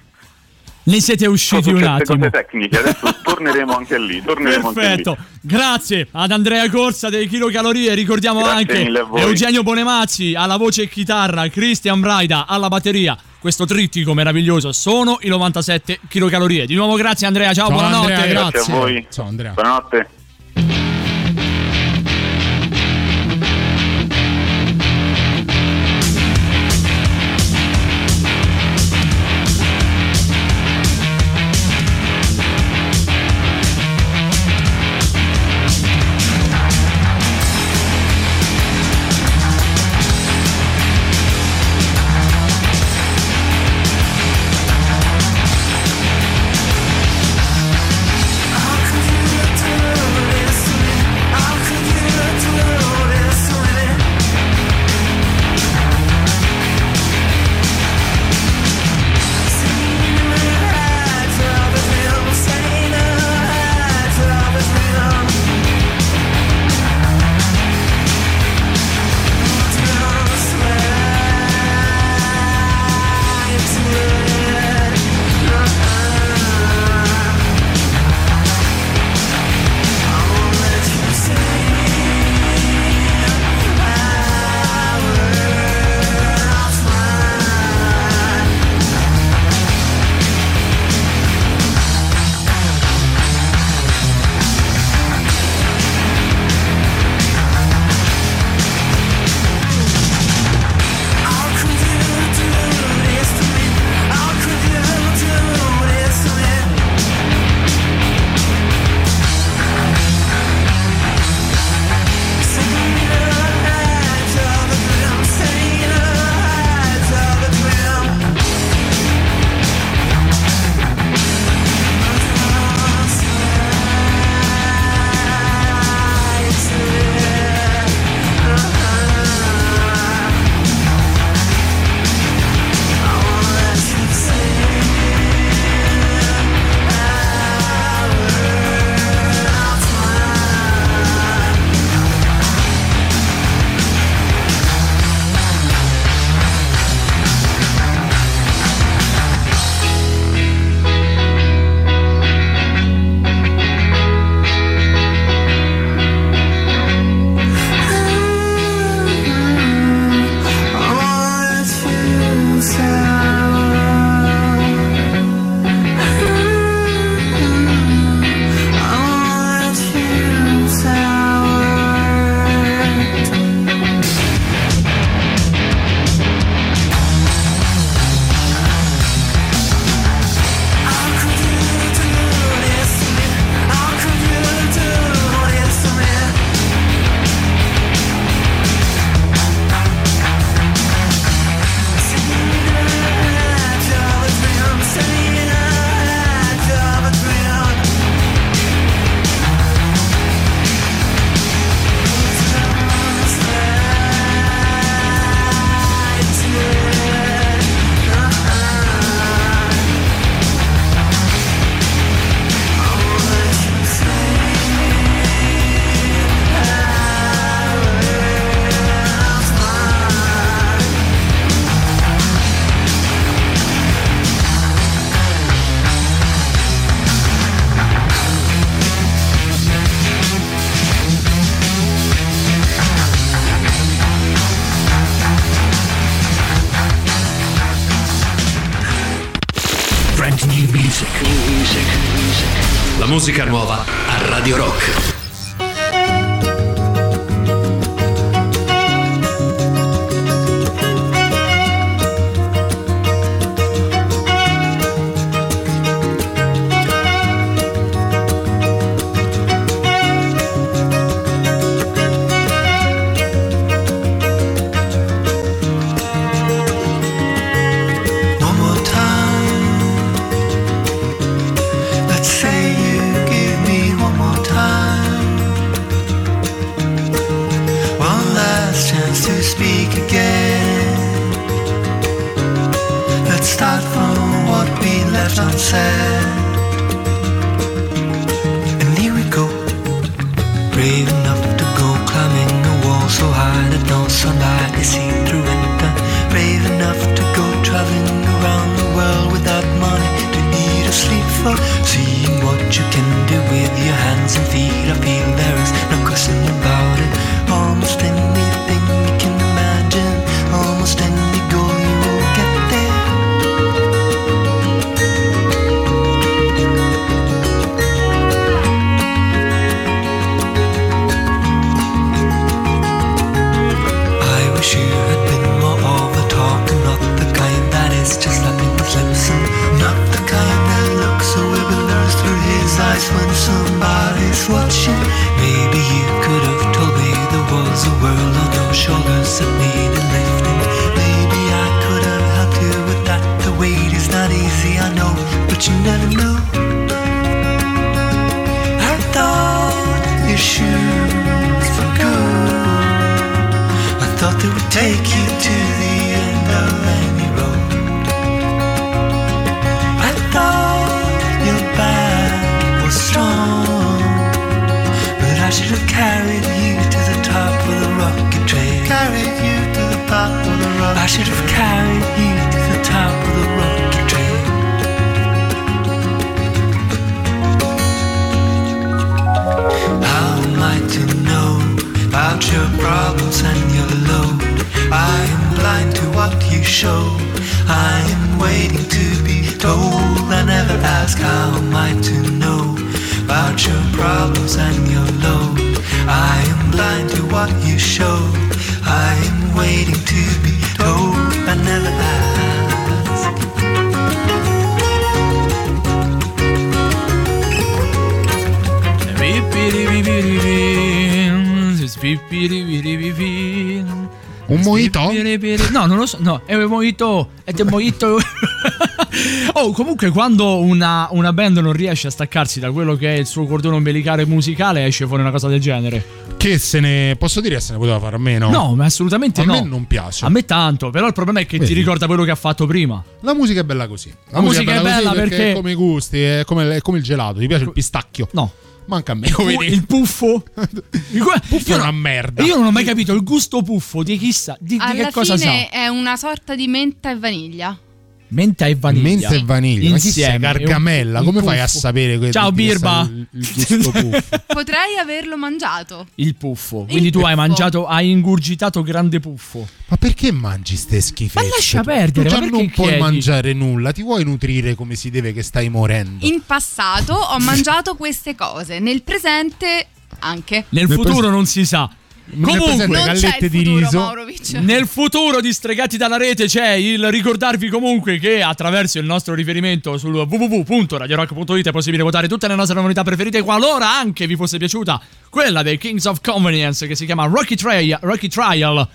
Ne siete usciti un attimo. cose tecniche, adesso torneremo anche lì. Torneremo anche lì. Perfetto, grazie ad Andrea Corsa dei Kilocalorie. Ricordiamo Grazie anche. Eugenio Bonemazzi alla voce e chitarra, Christian Braida alla batteria. Questo trittico meraviglioso sono i 97 kilocalorie. Di nuovo, grazie Andrea. Ciao, Ciao, buonanotte. Andrea, Grazie a voi. Ciao Andrea. Buonanotte. Mojito? No, non lo so. No, è un mojito. È un mojito. oh, comunque, quando una, una band non riesce a staccarsi da quello che è il suo cordone ombelicale musicale, esce fuori una cosa del genere. Che se ne. Posso dire che se ne poteva fare a meno? No, ma assolutamente A no. me non piace. A me tanto, però il problema è che ti Vedi? ricorda quello che ha fatto prima. La musica è bella così. La musica è bella così perché- è come i gusti, è come, è come il gelato. Ti piace il pistacchio? No. Manca a me. Il, come il puffo? Il Puffo io è una merda. Io non ho mai capito il gusto puffo di chissà di, di Alla che cosa sa. fine è una sorta di menta e vaniglia. Menta e vaniglia. Menta e vaniglia. Ma chi sei? Insieme. Gargamella? Un- un Come fai a puffo. sapere que- Ciao Birba. il- il puffo? Potrei averlo mangiato. Il puffo. Quindi tu hai puffo. mangiato, hai ingurgitato grande puffo. Ma perché mangi ste schifezze? Ma lascia Tu- perdere, Tu già ma non puoi chiedi? mangiare nulla. Ti vuoi nutrire come si deve che stai morendo? In passato ho mangiato queste cose, nel presente anche. Nel Nel futuro pres- non si sa. Comunque, Non gallette di futuro, riso. Maurovic. Nel futuro di Stregati dalla rete c'è il ricordarvi comunque che attraverso il nostro riferimento sul www.radiorock.it è possibile votare tutte le nostre novità preferite qualora anche vi fosse piaciuta quella dei Kings of Convenience che si chiama Rocky Trial. Rocky Trial.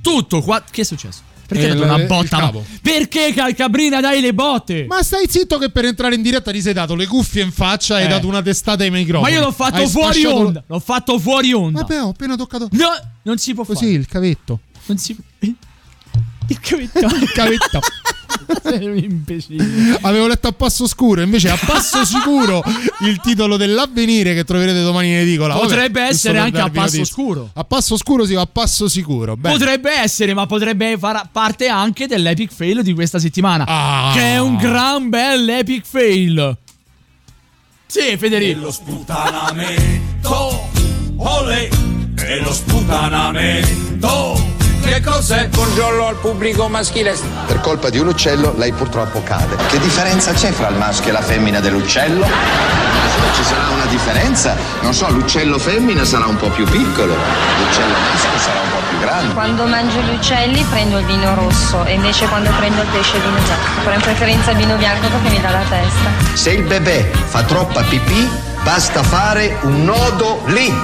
Tutto qua. Che è successo? Perché Eh, hai dato una botta? Ma-. Perché Calcabrina dai le botte? Ma stai zitto che per entrare in diretta ti sei dato le cuffie in faccia e hai Eh. dato una testata ai microfoni. Ma io l'ho fatto Hai fuori sfasciato- onda. L'ho fatto fuori onda. Vabbè, ho appena toccato. No, non si può Così fare. il cavetto. Non si Il cavetto. Il cavetto. Sei un imbecille. Avevo letto a passo scuro, invece a passo sicuro il titolo dell'avvenire che troverete domani in edicola. Vabbè, Potrebbe giusto essere anche a passo scuro. A passo scuro si va a passo sicuro. Bene. Potrebbe essere, ma potrebbe far parte anche dell'epic fail di questa settimana. Ah. Che è un gran bel epic fail. Sì, Federico. Lo sputanamento, ole, e lo sputanamento, Che cos'è? Buongiorno al pubblico maschile. Per colpa di un uccello lei purtroppo cade. Che differenza c'è fra il maschio e la femmina dell'uccello? Ci sarà una differenza, non so, l'uccello femmina sarà un po' più piccolo, l'uccello maschio sarà un po' più grande. Quando mangio gli uccelli prendo il vino rosso e invece quando prendo il pesce il vino bianco. Però in preferenza il vino bianco perché mi dà la testa. Se il bebè fa troppa pipì, basta fare un nodo lì.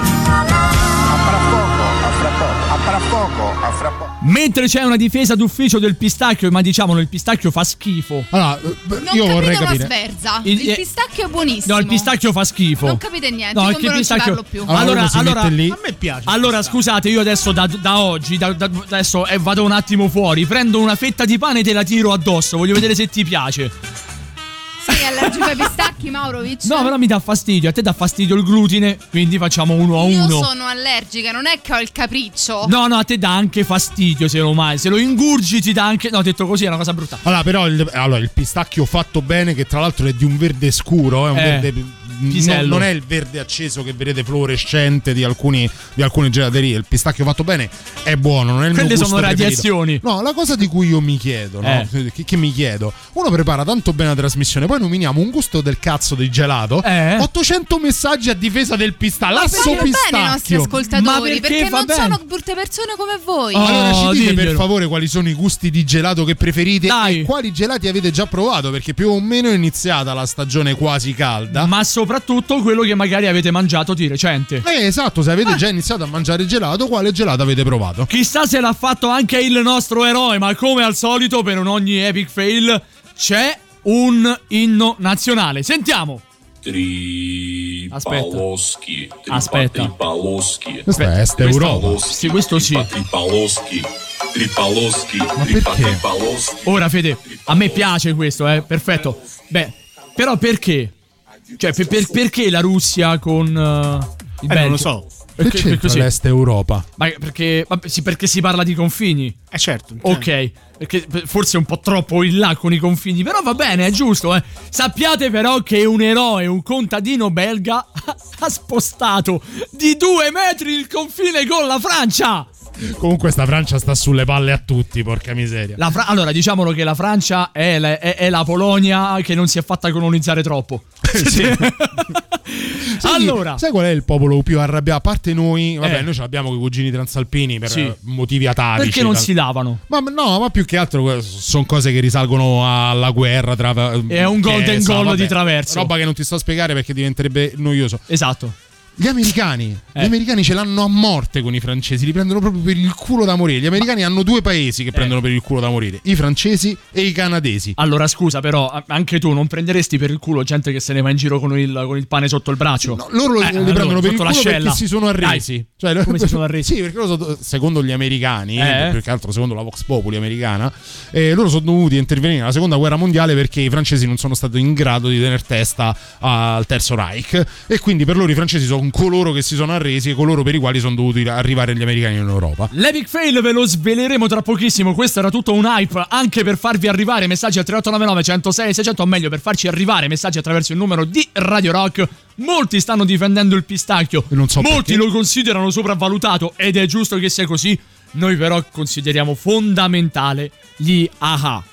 A fra poco, a fra poco. Mentre c'è una difesa d'ufficio del pistacchio, ma diciamolo, il pistacchio fa schifo. Allora, Non io vorrei capire. una sverza. Il- Il, eh, pistacchio è buonissimo. No, il pistacchio fa schifo. Non capite niente, No, che non ci pistacchio- parlo più. Allora, Allora, allora. A me piace. allora scusate, io adesso da, da oggi, da- da- adesso eh, vado un attimo fuori, prendo una fetta di pane e te la tiro addosso. Voglio vedere se ti piace. Sei allergico ai pistacchi, Maurovic? No, però mi dà fastidio. A te dà fastidio il glutine, quindi facciamo uno a Io uno. sono allergica, non è che ho il capriccio. No, no, a te dà anche fastidio se lo mai. Se lo ingurgi ti dà anche. No, detto così è una cosa brutta. Allora, però il, allora, il pistacchio fatto bene, che tra l'altro è di un verde scuro, è un Eh, verde. Pisello. Non, non è il verde acceso che vedete fluorescente di, alcuni, di alcune gelaterie. Il pistacchio fatto bene è buono, non è il Quelle sono preferito. radiazioni. No, la cosa di cui io mi chiedo, no? Eh. che, che mi chiedo, uno prepara tanto bene la trasmissione, poi nominiamo un gusto del cazzo di gelato. Eh. 800 messaggi a difesa del pistacchio. Ma Lasso fanno bene i nostri pistacchio. ascoltatori, Ma perché perché, non bene? sono brutte persone come voi. Oh, Allora ci dite per diglielo. favore quali sono i gusti di gelato che preferite Dai. e quali gelati avete già provato perché più o meno è iniziata la stagione quasi calda. Ma soprattutto soprattutto quello che magari avete mangiato di recente. Eh, esatto, se avete ah. già iniziato a mangiare gelato, quale gelato avete provato? Chissà se l'ha fatto anche il nostro eroe, ma come al solito per un ogni epic fail c'è un inno nazionale. Sentiamo. Tripaloschi. Aspetta. Tripaloschi. Aspetta. Questa è Europa. Sì, questo sì. Tripaloschi. Tripaloschi. Tripaloschi. Ora Fede, a me piace questo, eh, perfetto. Beh, però perché? Cioè, per- per- perché la Russia con il Eh, Belgio? non lo so. Che Perché, c'entra l'Est Europa? Ma perché, vabbè, sì, perché si parla di confini. Eh certo. Ok, perché forse è un po' troppo in là con i confini, però va bene, è giusto. Eh. Sappiate però che un eroe, un contadino belga, ha spostato di due metri il confine con la Francia. Comunque sta Francia sta sulle palle a tutti, porca miseria. Fra- allora, diciamolo che la Francia è, la- è- è la Polonia che non si è fatta colonizzare troppo. Sai, allora, sai qual è il popolo più arrabbiato? A parte noi, vabbè, Eh. noi ce l'abbiamo con i cugini transalpini per Sì. motivi atavici. perché non tal- si davano? Ma no, ma più che altro sono cose che risalgono alla guerra tra È un golden goal vabbè, di traverso. Roba che non ti sto a spiegare perché diventerebbe noioso. Esatto. Gli americani, Eh. gli americani ce l'hanno a morte con i francesi, li prendono proprio per il culo da morire. Gli americani hanno due paesi che prendono per il culo da morire, i francesi e i canadesi. Allora, scusa, però, anche tu non prenderesti per il culo gente che se ne va in giro con il, con il pane sotto il braccio? Loro Eh, li allora, prendono per il culo perché si sono arresi. Dai, Cioè, come si sono arresi? Sì, perché loro sono- secondo gli americani, Eh? più che altro secondo la Vox Populi americana, eh, loro sono dovuti intervenire nella seconda guerra mondiale perché i francesi non sono stati in grado di tenere testa al terzo Reich. E quindi per loro i francesi sono coloro che si sono arresi e coloro per i quali sono dovuti arrivare gli americani in Europa. L'Epic Fail ve lo sveleremo tra pochissimo. Questo era tutto un hype anche per farvi arrivare messaggi al 3899 106 600, o meglio per farci arrivare messaggi attraverso il numero di Radio Rock. Molti stanno difendendo il pistacchio, so molti perché. lo considerano sopravvalutato ed è giusto che sia così. Noi però consideriamo fondamentale gli AHA.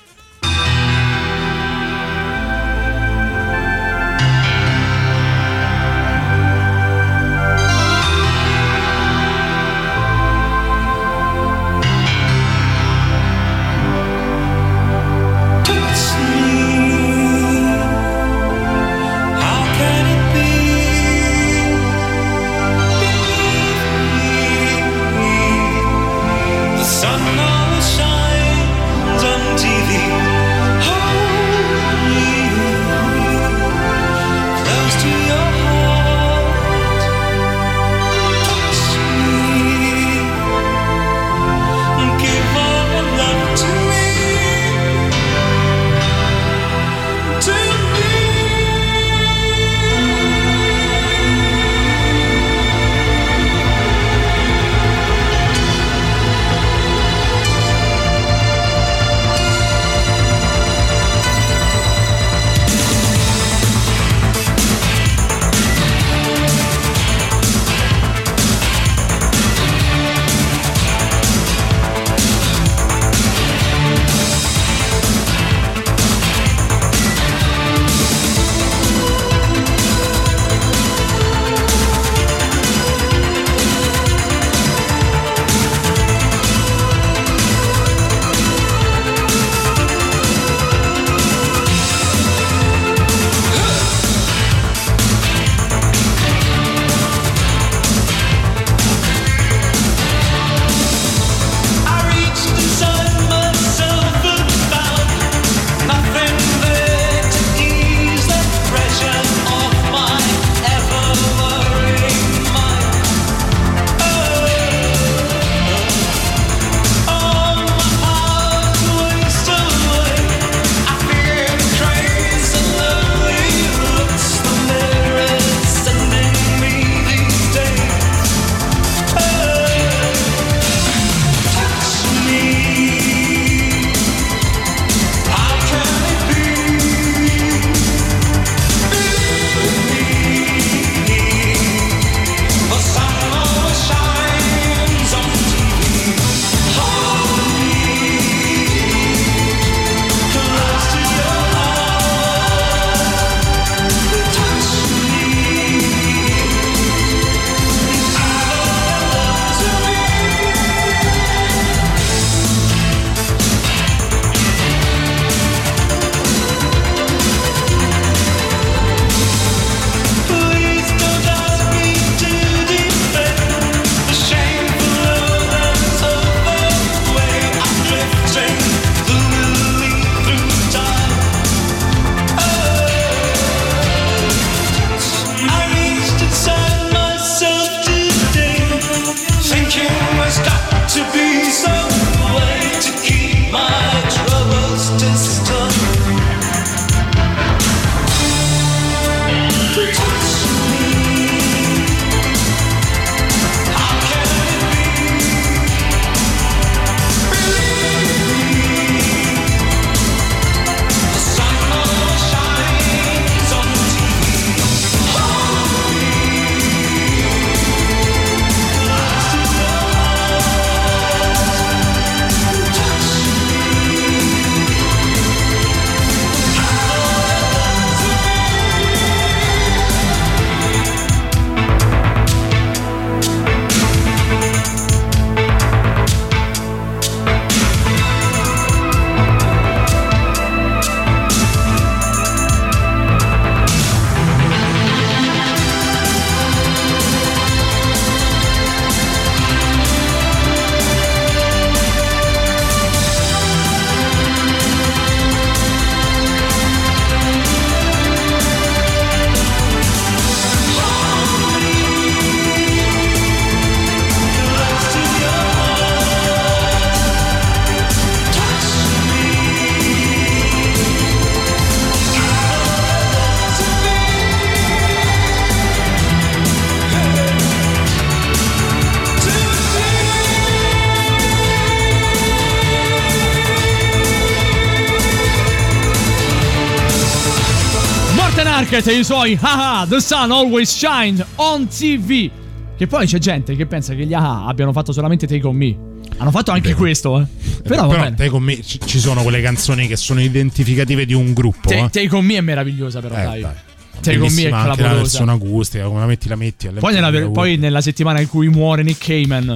Market e i suoi haha, The Sun Always Shine on TV. Che poi c'è gente che pensa che gli haha abbiano fatto solamente Take On Me. Hanno fatto anche questo, eh. Però, va Però bene. te con me ci ci sono quelle canzoni che sono identificative di un gruppo. Take, eh. Take On Me è meravigliosa, però, Eh, dai. dai. Take On Me è anche la clamorosa. versione acustica, come la metti la metti. Poi nella, poi nella settimana in cui muore Nick Cayman.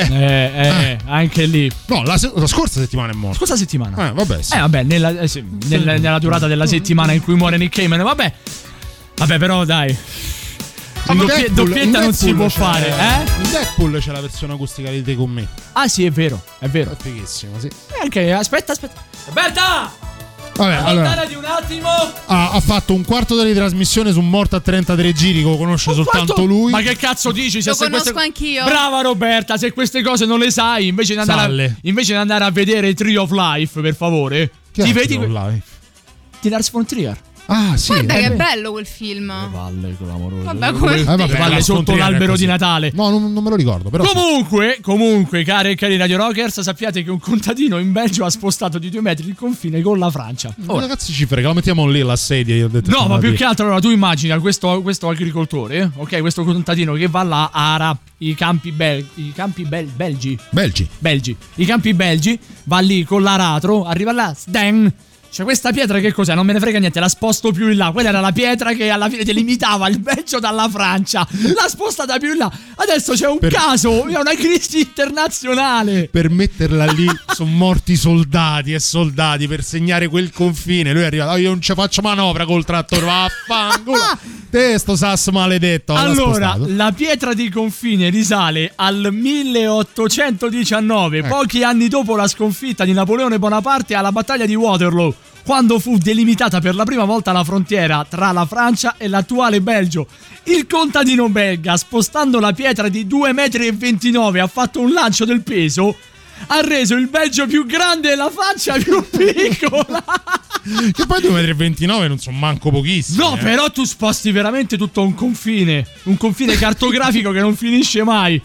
Eh, eh, anche lì. No, la, se- la scorsa settimana è morto. Scorsa settimana. Eh, vabbè, sì. Eh, vabbè, nella, eh, sì, nel- nella durata della settimana in cui muore Nick Cayman, vabbè. Vabbè, però dai. Ah, ma doppie- Deadpool- doppietta non si Deadpool può c'è- fare, eh? In Deadpool c'è la versione acustica di Te con me. Ah, sì, è vero, è vero. È fighissimo, sì. Eh, anche, aspetta, aspetta. Roberta! Vabbè, allora di un attimo. ha, ha fatto un quarto d'ora di trasmissione su Morta a 33 giri, che lo conosce soltanto Quanto- lui. Ma che cazzo dici? Se Lo se conosco queste- anch'io. Brava Roberta, se queste cose non le sai, invece di andare, a, invece di andare a vedere Tree of Life, per favore, ti Tree vedi of Life? di Lars von Trier. Ah, sì. Guarda eh, che bello quel film. Valle clamoroso. Vabbè, come- Eh, vabbè, von sotto l'albero così. di Natale. No, non, non me lo ricordo, però. sì. Comunque, comunque, care e cari Radio Rockers, sappiate che un contadino in Belgio ha spostato di due metri il confine con la Francia. Ma che cazzo ci frega? Lo mettiamo lì la sedia. Io ho detto, No, ma più che altro allora tu immagina questo, questo agricoltore, ok, questo contadino che va là, ara i campi, bel- i campi bel- belgi. Belgi. Belgi. I campi belgi, va lì con l'aratro, arriva là, sden. C'è questa pietra che cos'è? Non me ne frega niente, la sposto più in là. Quella era la pietra che alla fine delimitava il Belgio dalla Francia. L'ha spostata più in là. Adesso c'è un Per- caso, è una crisi internazionale. Per metterla lì sono morti soldati e soldati per segnare quel confine. Lui è arrivato. "Oh, io non ci faccio manovra col trattore. Vaffanculo. Te sto sasso maledetto. Allora, la pietra di confine risale al 1819, Ecco. pochi anni dopo la sconfitta di Napoleone Bonaparte alla battaglia di Waterloo, quando fu delimitata per la prima volta la frontiera tra la Francia e l'attuale Belgio. Il contadino belga, spostando la pietra di 2,29 m, ha fatto un lancio del peso. Ha reso il Belgio più grande e la Francia più piccola. Che poi 2,29 m non sono manco pochissimi. No, eh. però tu sposti veramente tutto un confine. Un confine cartografico che non finisce mai.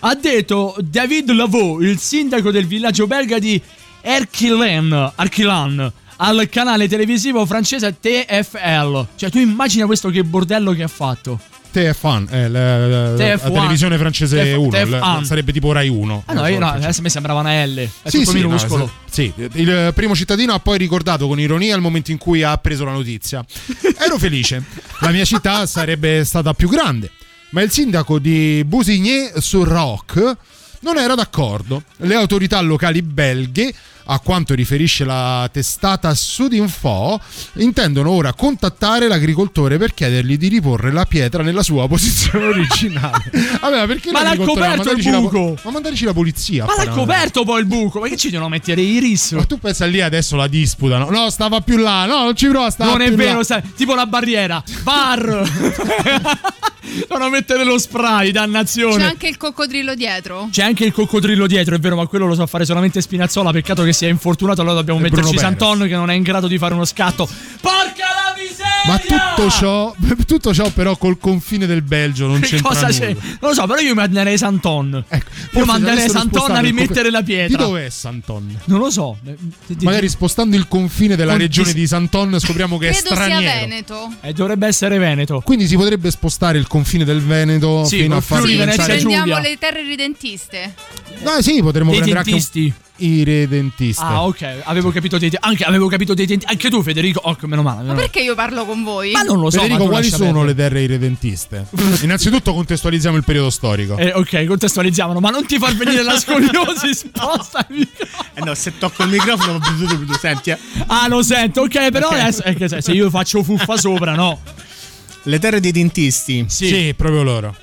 Ha detto David Lavaux, il sindaco del villaggio belga di Erquilan, Arquilan, al canale televisivo francese TFL. Cioè, tu immagina questo che bordello che ha fatto. TF1, eh, la, la- la TF1. televisione francese TF1. 1, sarebbe tipo Rai 1. Ah no, io no, adesso a me sembrava una L. È Sì, tutto sì, no, minuscolo. sì, il primo cittadino ha poi ricordato con ironia il momento in cui ha preso la notizia. Ero felice, la mia città sarebbe stata più grande, ma il sindaco di Busigny-sur-Roc non era d'accordo. Le autorità locali belghe, a quanto riferisce la testata Sudinfo, intendono ora contattare l'agricoltore per chiedergli di riporre la pietra nella sua posizione originale. Vabbè, ma perché Ma l'ha coperto il mandateci la buco! ma mandateci la polizia. Ma l'ha coperto poi il buco. Ma che ci devono mettere i ris? ma tu pensa lì adesso la disputano? No, stava più là. No, non ci prova, stava Non è più vero, là. tipo la barriera. Bar! Devono mettere lo spray, C'è dannazione. anche il coccodrillo dietro. C'è anche il coccodrillo dietro, è vero, ma quello lo so fare solamente Spinazzola. Peccato che sia infortunato, allora dobbiamo E metterci Bruno Perez. Santon che non è in grado di fare uno scatto. Porca la! Ma tutto ciò, tutto ciò però col confine del Belgio non Che c'entra cosa nulla. c'è? Non lo so, però io manderei Santon. io Forse manderei Santon a rimettere la pietra. Di dov'è Santon? Non lo so. Eh, Magari spostando il confine della Con- regione di- Santon scopriamo che è Credo sia straniero. Veneto. Eh, dovrebbe essere Veneto. Quindi si potrebbe spostare il confine del Veneto Sì, fino a far diventare- Venezia, Giulia. Prendiamo le terre ridentiste. No, sì, potremmo Dei prendere dentisti. anche un... i redentisti. Ah, ok. Avevo capito dei anche avevo capito dei denti. Anche tu, Federico. Oh, meno male. Ma meno male. perché io parlo con voi? Ma non lo so. Federico, ma quali sono perdere. le terre irredentiste? Innanzitutto contestualizziamo il periodo storico. Eh, ok, contestualizziamolo, ma non ti far venire la scoliosi, sposta il microfono. Eh no, se tocco il microfono, senti, eh. Ah, lo sento, ok, però Ok. adesso che se se io faccio fuffa sopra, no. Le terre dei dentisti. Sì. proprio loro.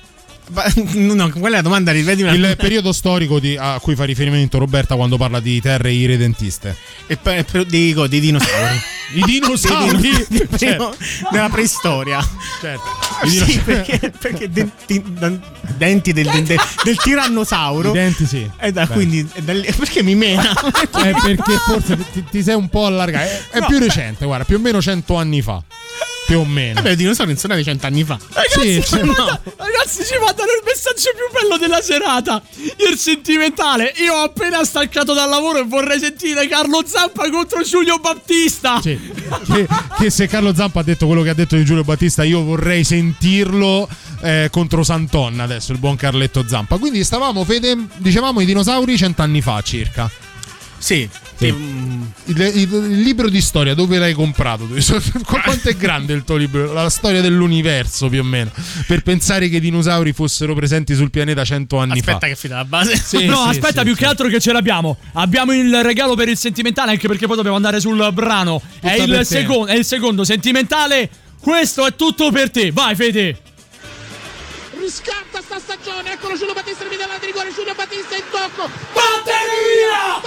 No, quella è la domanda, ripetimi Il periodo storico di- a cui fa riferimento Roberta quando parla di terre irredentiste. E poi dico dei dinosauri. I dinosauri? Dei dino- Certo. Nella preistoria. Certo. Sì, perché, perché denti, denti del, del- del tirannosauro. I denti sì. E da, Beh. quindi, da perché mi mena? Eh, perché forse ti, ti sei un po' allargato. È, è No, più recente, guarda, più o meno 100 anni fa. Più o meno. Vabbè, i dinosauri non sono nati cent'anni fa. Ragazzi, Sì, ci cioè- manda- ragazzi, ci mandano il messaggio più bello della serata. Il sentimentale. Io ho appena staccato dal lavoro e vorrei sentire Carlo Zampa contro Giulio Battista. Sì. Che, che se Carlo Zampa ha detto quello che ha detto di Giulio Battista, io vorrei sentirlo eh, contro Santonna adesso, il buon Carletto Zampa. Quindi stavamo, Fede, dicevamo i dinosauri cent'anni fa circa. Sì. Sì. Il, il- il libro di storia dove l'hai comprato? Qu- Quanto è grande il tuo libro? La storia dell'universo più o meno. Per pensare che i dinosauri fossero presenti sul pianeta cento anni Aspetta fa. che fida la base. Sì, no, sì, aspetta, sì, più sì. che altro che ce l'abbiamo. Abbiamo il regalo per il sentimentale, anche perché poi dobbiamo andare sul brano. È il, te. secondo, è il secondo sentimentale. Questo è tutto per te. Vai, Fede. Riscatta sta stagione, eccolo Giulio Battista mi dà di rigore, Giulio Battista in tocco. Vattene via,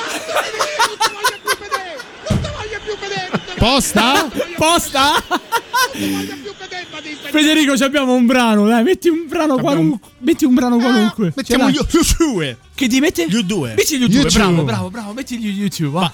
non ti voglio più vedere, non ti voglio più vedere. Posta? Posta? Non ti voglio più vedere Battista. Federico, ci abbiamo un brano, dai, metti un brano qualunque. Metti un brano qualunque. Mettiamo gli l'hai? U2. Che ti mette? Gli U2. Metti gli U2, YouTube. bravo, bravo, bravo, metti gli YouTube, va.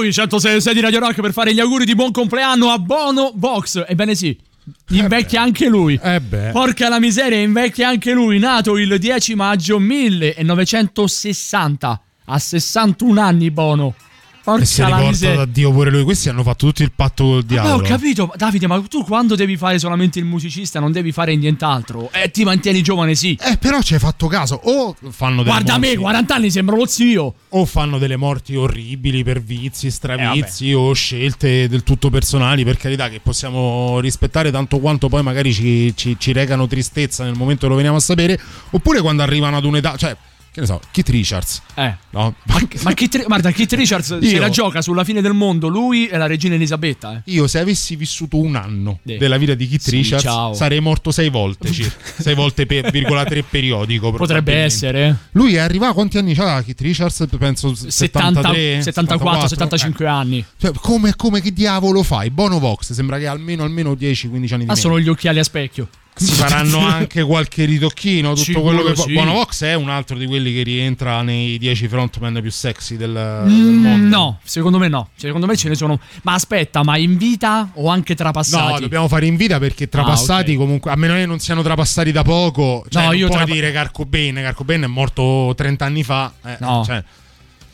U2 sui 106 di Radio Rock per fare gli auguri di buon compleanno a Bono Vox. Ebbene sì, invecchia anche lui. Eh. Porca la miseria, invecchia anche lui. Nato il 10 maggio 1960. A 61 anni Bono. Porca E si è miseria. da Dio pure lui. Questi hanno fatto tutto il patto col ho diavolo. capito, Davide, ma tu quando devi fare solamente il musicista non devi fare nient'altro? E ti mantieni giovane, sì. Eh, però ci hai fatto caso. O fanno delle Guarda morti, me, 40 anni sembro lo zio. O fanno delle morti orribili per vizi, Eh, stravizi o scelte del tutto personali, per carità, che possiamo rispettare tanto quanto poi magari ci, ci- ci recano tristezza nel momento che lo veniamo a sapere. Oppure quando arrivano ad un'età, cioè, che ne so, Keith Richards. Eh. No? Ma Keith, guarda, Keith Richards se Io- la gioca sulla fine del mondo, lui e la regina Elisabetta. Eh. Io, se avessi vissuto un anno Sì. della vita di Keith Sì, Richards, ciao. sarei morto sei volte circa. sei volte per virgola tre periodico. Potrebbe essere. Lui è arrivato, quanti anni c'ha Keith Richards? Penso 70, 73, 74, 75 anni. Cioè, come, come che diavolo fai? Bono Vox sembra che ha almeno, almeno 10-15 anni di Ma. Ah, sono gli occhiali a specchio. Si faranno anche qualche ritocchino. Tutto Sicuro quello che sì. Bono Vox è un altro di quelli che rientra nei 10 frontman più sexy del, del Mm, mondo. no, secondo me no. Secondo me ce ne sono. Ma aspetta, ma in vita o anche trapassati? No, dobbiamo fare in vita perché trapassati Ah, ok. comunque, a meno che non siano trapassati da poco, cioè No, non io puoi trapa- dire Carco Bene, Carco Bene è morto 30 anni fa, eh, No. cioè,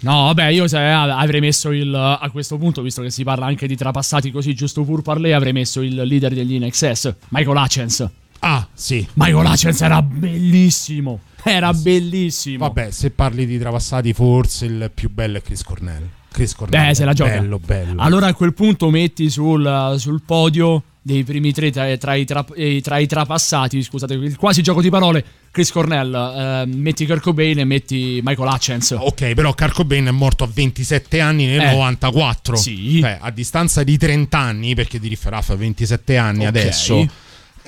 No, vabbè, io avrei messo il. A questo punto, visto che si parla anche di trapassati così, giusto pur parlé, avrei messo il leader degli INXS, Michael Hutchins. Ah, sì. Michael Hutchins era bellissimo. Era bellissimo. Vabbè, se parli di trapassati, forse il più bello è Chris Cornell. Chris Cornell. Beh, se la gioca. Bello, bello. Allora a quel punto metti sul, sul podio dei primi tre tra, tra i, tra- eh, tra i trapassati, scusate, il quasi gioco di parole, Chris Cornell, eh, metti Kurt Cobain e metti Michael Hutchins. Ok, però Carco Bane è morto a 27 anni nel Eh, 94. sì. Cioè, a distanza di 30 anni, perché di Rifferaff ha 27 anni Ok. adesso.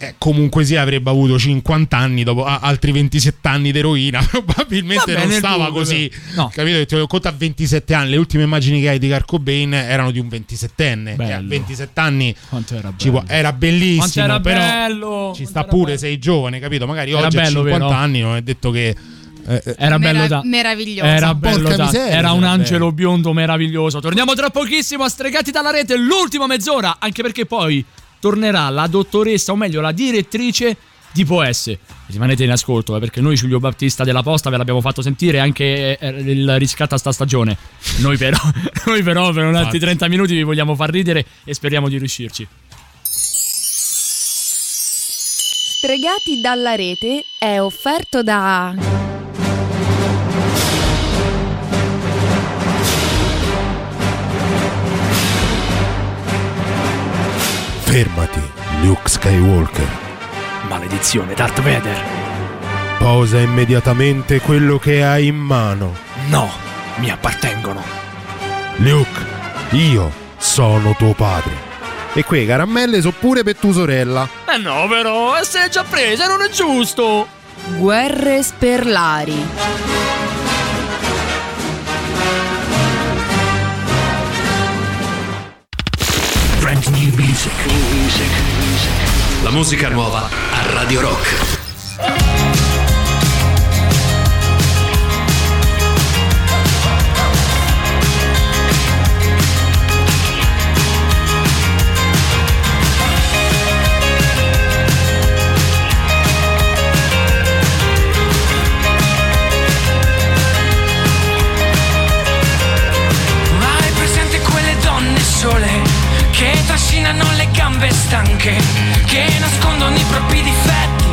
Eh, comunque sì, avrebbe avuto 50 anni dopo ah, altri 27 anni di eroina. Probabilmente Va non stava così. no. Capito? Ti conta a 27 anni. Le ultime immagini che hai di Carco Bane erano di un 27enne. E a 27 anni era può- era bellissimo. Quanto era però bello! ci sta pure, sei giovane, capito? Magari Era oggi a bello, 50 vero? anni non è detto che. eh, eh, Era bello Merav- da. meraviglioso. Era bello da. miseria, Era un era angelo biondo meraviglioso. Torniamo tra pochissimo a Stregati dalla rete, l'ultima mezz'ora, anche perché poi tornerà la dottoressa, o meglio la direttrice di Poes. Rimanete in ascolto, eh, perché noi Giulio Battista della Posta ve l'abbiamo fatto sentire anche eh, il riscatto a sta stagione. Noi però, noi però per un altri Infatti. 30 minuti vi vogliamo far ridere e speriamo di riuscirci. Stregati dalla rete è offerto da Fermati, Luke Skywalker. Maledizione, Darth Vader. Posa immediatamente quello che hai in mano. No, mi appartengono. Luke, io sono tuo padre. E quei caramelle sono pure per tua sorella. Eh no, però, se è già presa, non è giusto. Guerre Sperlari. Music. La musica nuova a Radio Rock. Trascinano le gambe stanche, che nascondono i propri difetti,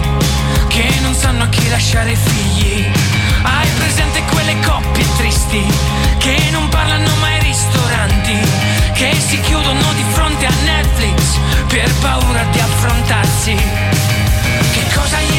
che non sanno a chi lasciare figli. Hai presente quelle coppie tristi che non parlano mai ai ristoranti, che si chiudono di fronte a Netflix per paura di affrontarsi. Che cosa gli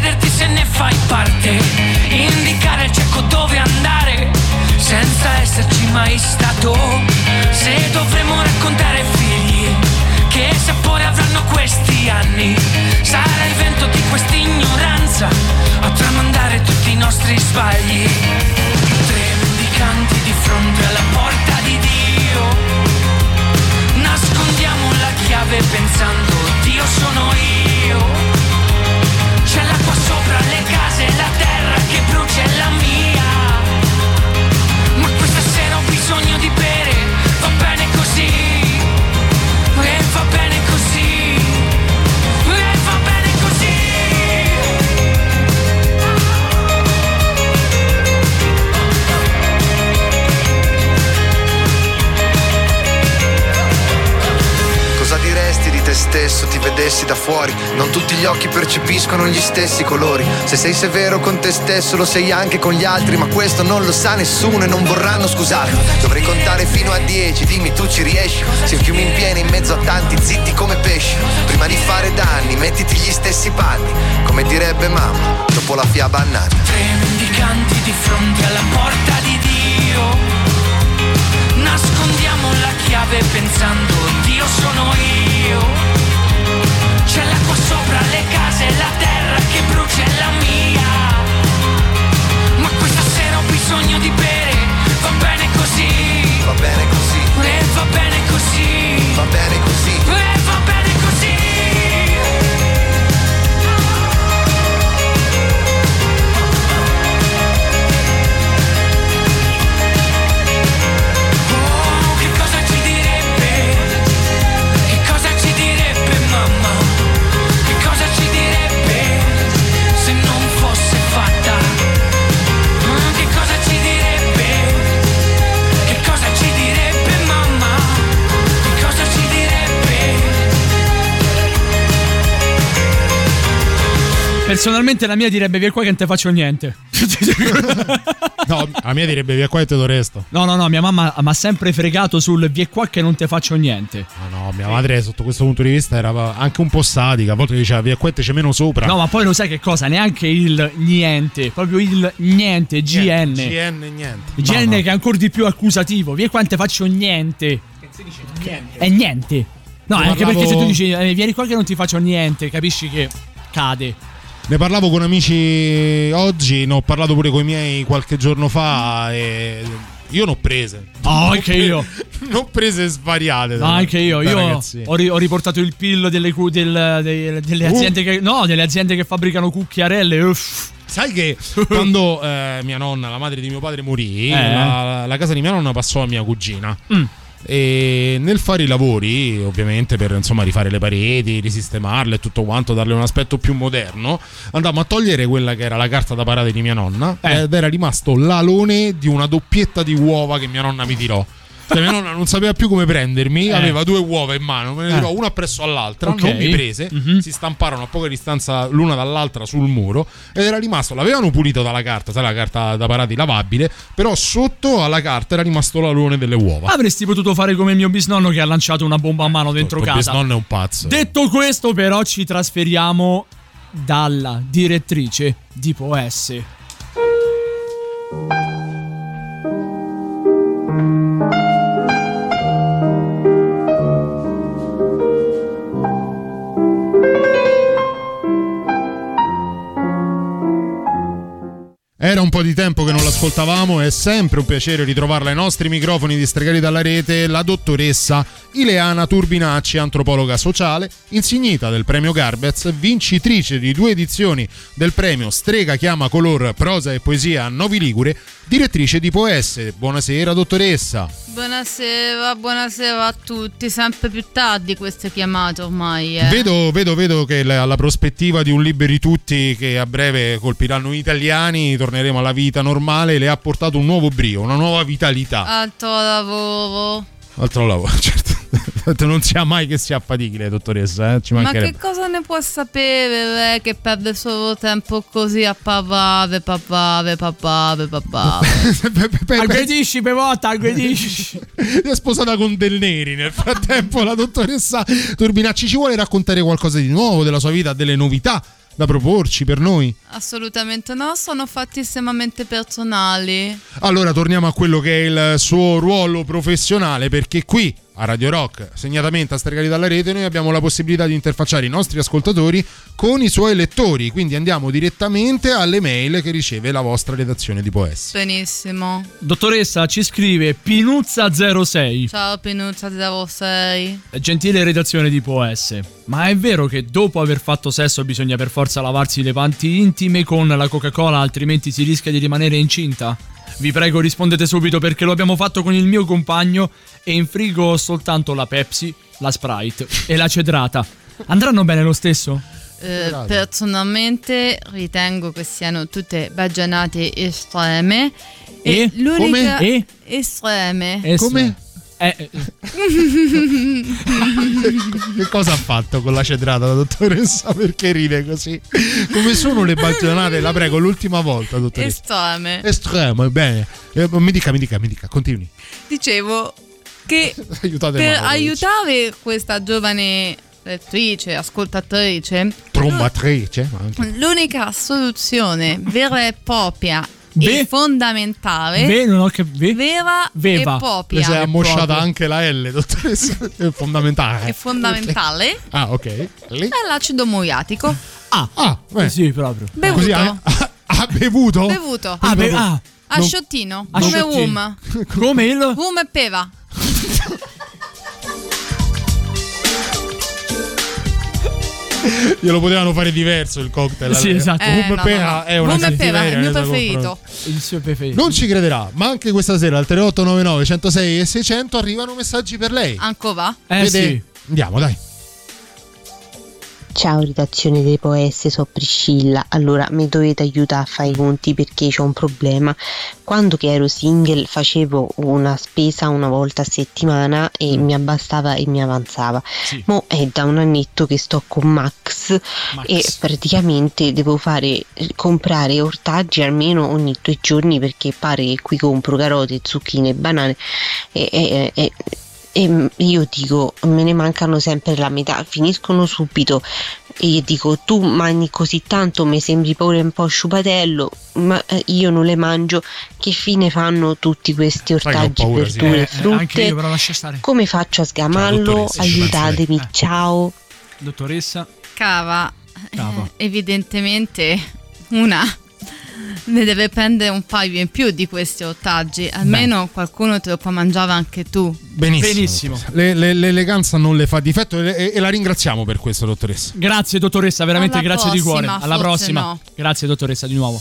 chiederti se ne fai parte. Indicare al cieco dove andare senza esserci mai stato. Se dovremo raccontare figli che sapore avranno questi anni, sarà il vento di questa ignoranza a tramandare tutti i nostri sbagli. Tre mendicanti di fronte alla porta di Dio. Nascondiamo la chiave pensando Dio sono io. Brucia è la mia. Te stesso, ti vedessi da fuori? Non tutti gli occhi percepiscono gli stessi colori. Se sei severo con te stesso, lo sei anche con gli altri, ma questo non lo sa nessuno e non vorranno scusarti. Dovrei contare fino a dieci, dimmi tu ci riesci. Se il fiume in piena in mezzo a tanti, zitti come pesci. Prima di fare danni, mettiti gli stessi panni. Come direbbe mamma, dopo la fiaba annata. Tre mendicanti di fronte alla porta di Dio. Nascondiamo la chiave pensando Dio sono io. Sopra le case, la terra che brucia è la mia. Ma questa sera ho bisogno di bere, va bene così. Va bene così, E va bene così. va bene così. E Personalmente la mia direbbe via qua che non te faccio niente. No, la mia direbbe via qua e te lo resto. No, no, no, mia mamma mi ha sempre fregato sul via qua che non te faccio niente. No, no, mia madre sotto questo punto di vista era anche un po' satica. A volte diceva via qua e te c'è meno sopra. No, ma poi lo sai che cosa? Neanche il niente, proprio il niente, GN. GN niente. GN che è ancora di più accusativo. Via qua non te faccio niente. È niente. No, Ne anche parlavo- perché se tu dici eh, vieni qua che non ti faccio niente, capisci che cade. Ne parlavo con amici oggi, ne ho parlato pure con i miei qualche giorno fa e io ne ho prese. Oh, Ne ho anche io. Ne ho prese svariate. No, anche io. da Io ho, ri- ho riportato il PIL delle, cu- del- dei- delle Uh. aziende che. No, delle aziende che fabbricano cucchiarelle. Uff. Sai che quando eh, mia nonna, la madre di mio padre, morì, Eh. la, la casa di mia nonna passò a mia cugina. Mm. E nel fare i lavori, ovviamente per insomma rifare le pareti, risistemarle e tutto quanto, darle un aspetto più moderno, andammo a togliere quella che era la carta da parate di mia nonna Eh. ed era rimasto l'alone di una doppietta di uova che mia nonna mi tirò. Cioè, mia nonna non sapeva più come prendermi, Eh. aveva due uova in mano, me ne Eh. tirò una presso all'altra, Ok. non mi prese, Mhm. si stamparono a poca distanza l'una dall'altra sul muro ed era rimasto, l'avevano pulito dalla carta, sai la carta da parati lavabile, però sotto alla carta era rimasto l'alone delle uova. Avresti potuto fare come mio bisnonno che ha lanciato una bomba a mano dentro Il casa. bisnonno è un pazzo. Detto questo, però, ci trasferiamo dalla direttrice di Poesse. Era un po' di tempo che non l'ascoltavamo, è sempre un piacere ritrovarla ai nostri microfoni di Stregati dalla rete, la dottoressa Ileana Turbinacci, antropologa sociale, insignita del premio Garbez, vincitrice di due edizioni del premio Strega chiama color prosa e poesia a Novi Ligure, direttrice di Poesse. Buonasera dottoressa. Buonasera, buonasera a tutti. Sempre più tardi questo è chiamato ormai. Eh. Vedo, vedo, vedo che la, la prospettiva di un liberi tutti che a breve colpiranno gli italiani, torneremo alla vita normale, le ha portato un nuovo brio, una nuova vitalità. Altro lavoro. Altro lavoro, certo. Non sia mai che si affatichi lei, dottoressa, eh? ci Ma che cosa ne può sapere lei che perde solo tempo così a parlare, parlare, parlare, parlare? Aggredisci, Pevotta, aggredisci. è sposata con Del Neri. Nel frattempo, la dottoressa Turbinacci ci vuole raccontare qualcosa di nuovo della sua vita, delle novità da proporci per noi. Assolutamente no, sono fatti estremamente personali. Allora torniamo a quello che è il suo ruolo professionale perché qui a Radio Rock, segnatamente a Stregati dalla Rete, noi abbiamo la possibilità di interfacciare i nostri ascoltatori con i suoi lettori, quindi andiamo direttamente alle mail che riceve la vostra redazione di Poes. Benissimo. Dottoressa ci scrive Pinuzza06. Ciao Pinuzza da voi. Gentile redazione di POS, ma è vero che dopo aver fatto sesso bisogna per forza lavarsi le panti intime con la Coca-Cola, altrimenti si rischia di rimanere incinta? Vi prego rispondete subito perché lo abbiamo fatto con il mio compagno e in frigo ho soltanto la Pepsi, la Sprite e la Cedrata. Andranno bene lo stesso? Eh, personalmente ritengo che siano tutte baggianate estreme. E? l'unica Come? E? estreme. Come? Eh, eh, che cosa ha fatto con la cedrata la dottoressa? Perché ride così? Come sono le baggianate? La prego, l'ultima volta, dottoressa. estreme. Estremo, bene. Eh, mi dica, mi dica, mi dica, continui. Dicevo che Aiutate per Mauro, aiutare questa giovane lettrice, ascoltatrice, Trombatrice, l'unica soluzione vera e propria Ve- e fondamentale Ve, non ho capito. vera Veva. e Le propria sei ammosciata anche la L, dottoressa. È fondamentale. è fondamentale Ah, ok. Lì. è l'acido muriatico Ah, Ah, beh. sì, proprio. bevuto Così ha, ha bevuto? bevuto Ah, beh, ah, a non- sciottino A come um come il... um e peva Glielo potevano fare diverso il cocktail. Sì, allora. esatto. Eh, no, Pera no. è una Rum e peva è il mio suoi preferito. Il suo preferito. Non ci crederà, ma anche questa sera al 3899 106 e 600 arrivano messaggi per lei. ancora Eh Vede? sì. Andiamo, dai. Ciao redazione dei Poes, so Priscilla. Allora mi dovete aiutare a fare i conti perché c'ho un problema. Quando che ero single facevo una spesa una volta a settimana e mi abbastava e mi avanzava. Sì. Mo è da un annetto che sto con Max, Max. e praticamente devo fare comprare ortaggi almeno ogni due giorni perché pare che qui compro carote, zucchine banane e, e- e- e io dico me ne mancano sempre la metà, finiscono subito e io dico tu mangi così tanto mi sembri pure un po' sciupatello ma eh, io non le mangio che fine fanno tutti questi ortaggi, paura, sì. verdure Eh, e eh, frutte anche io, però lascia stare. come faccio a sgamarlo dottoressa, ci pensa lei. aiutatemi Eh. ciao Dottoressa. cava Cava. eh, evidentemente una ne deve prendere un paio in più di questi ortaggi almeno qualcuno te lo può mangiare anche tu Benissimo. Benissimo. Le- le- l'eleganza non le fa difetto e, e- la ringraziamo per questo, dottoressa. Grazie dottoressa, veramente Alla grazie di cuore. prossima, Alla prossima. no. Grazie dottoressa di nuovo.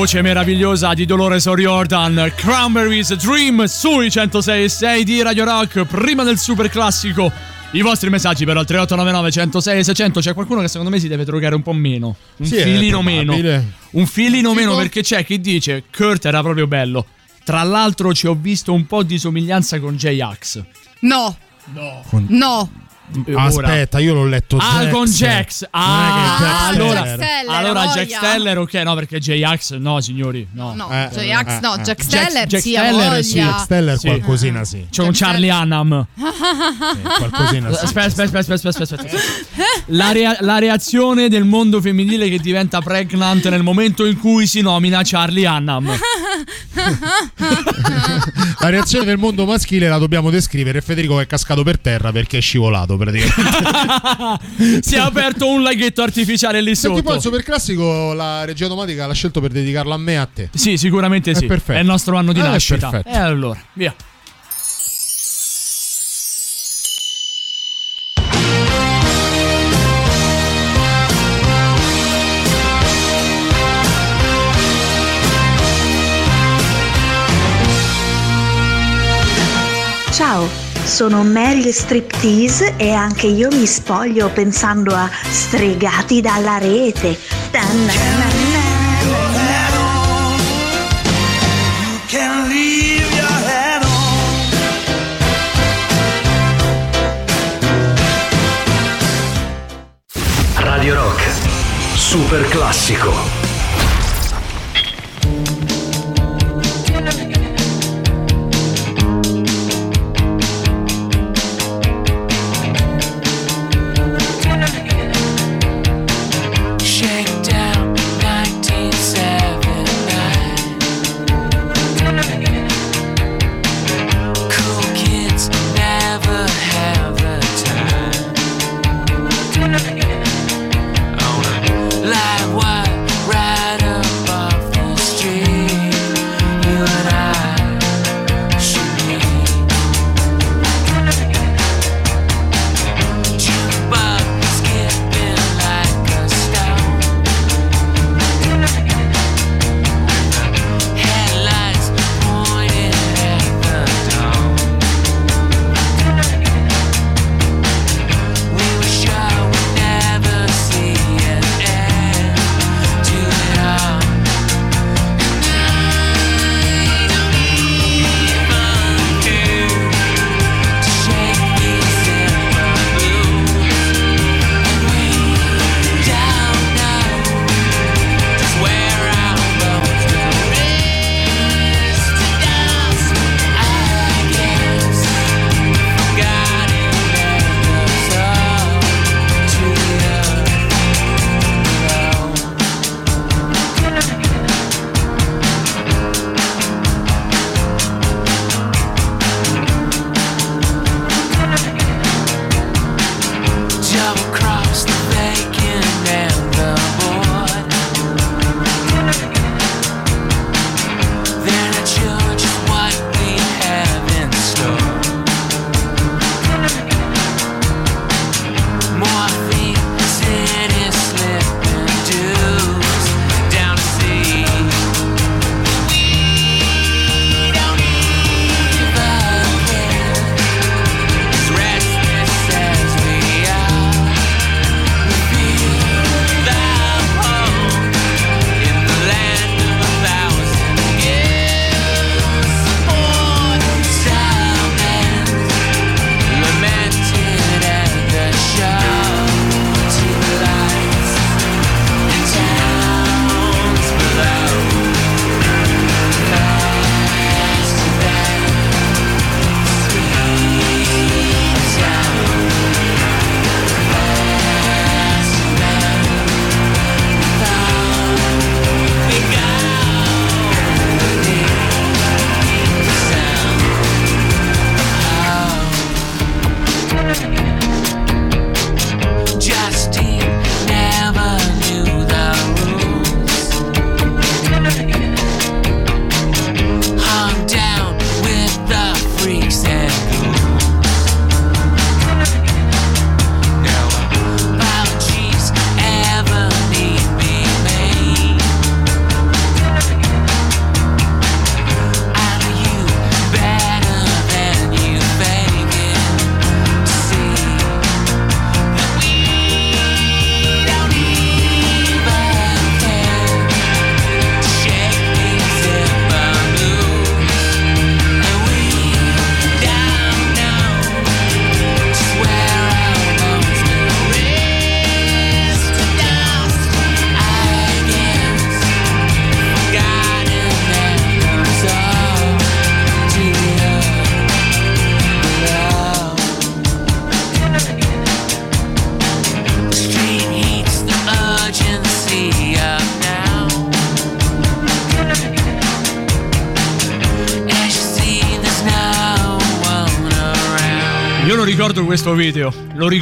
Voce meravigliosa di Dolores O'Riordan, Cranberries Dream sui 106 di Radio Rock, prima del super classico. I vostri messaggi però al 3899 106 600 c'è qualcuno che secondo me si deve drogare un po' meno, un Sì, filino meno. Un filino meno perché c'è chi dice Kurt era proprio bello. Tra l'altro ci ho visto un po' di somiglianza con J-Ax. No. No. No. Aspetta, io l'ho letto Ah, Jax. con Jax. Non è che Ah, Jax allora. Steller, allora. Jack Steller, ok, no, perché J-Ax, no, signori, no. No, Eh, J-Ax no, eh, Jack eh. Steller Jack sì, Steller, sì. Jack Steller Sì. qualcosina sì. C'è un Charlie Annam. Qualcosina sì. Aspetta, aspetta, aspetta, aspetta, aspetta, aspetta. La, rea- la reazione del mondo femminile che diventa pregnant nel momento in cui si nomina Charlie Annam. La reazione del mondo maschile la dobbiamo descrivere. Federico è cascato per terra perché è scivolato praticamente. si è aperto un laghetto artificiale lì Senti poi il sotto. super classico la regia automatica l'ha scelto per dedicarlo a me e a te. Sì, sicuramente È sì. perfetto. È il nostro anno di Eh, è nascita. perfetto. E allora, via. Ciao, sono Mary Striptease e anche io mi spoglio pensando a stregati dalla rete. Radio Rock. Super classico.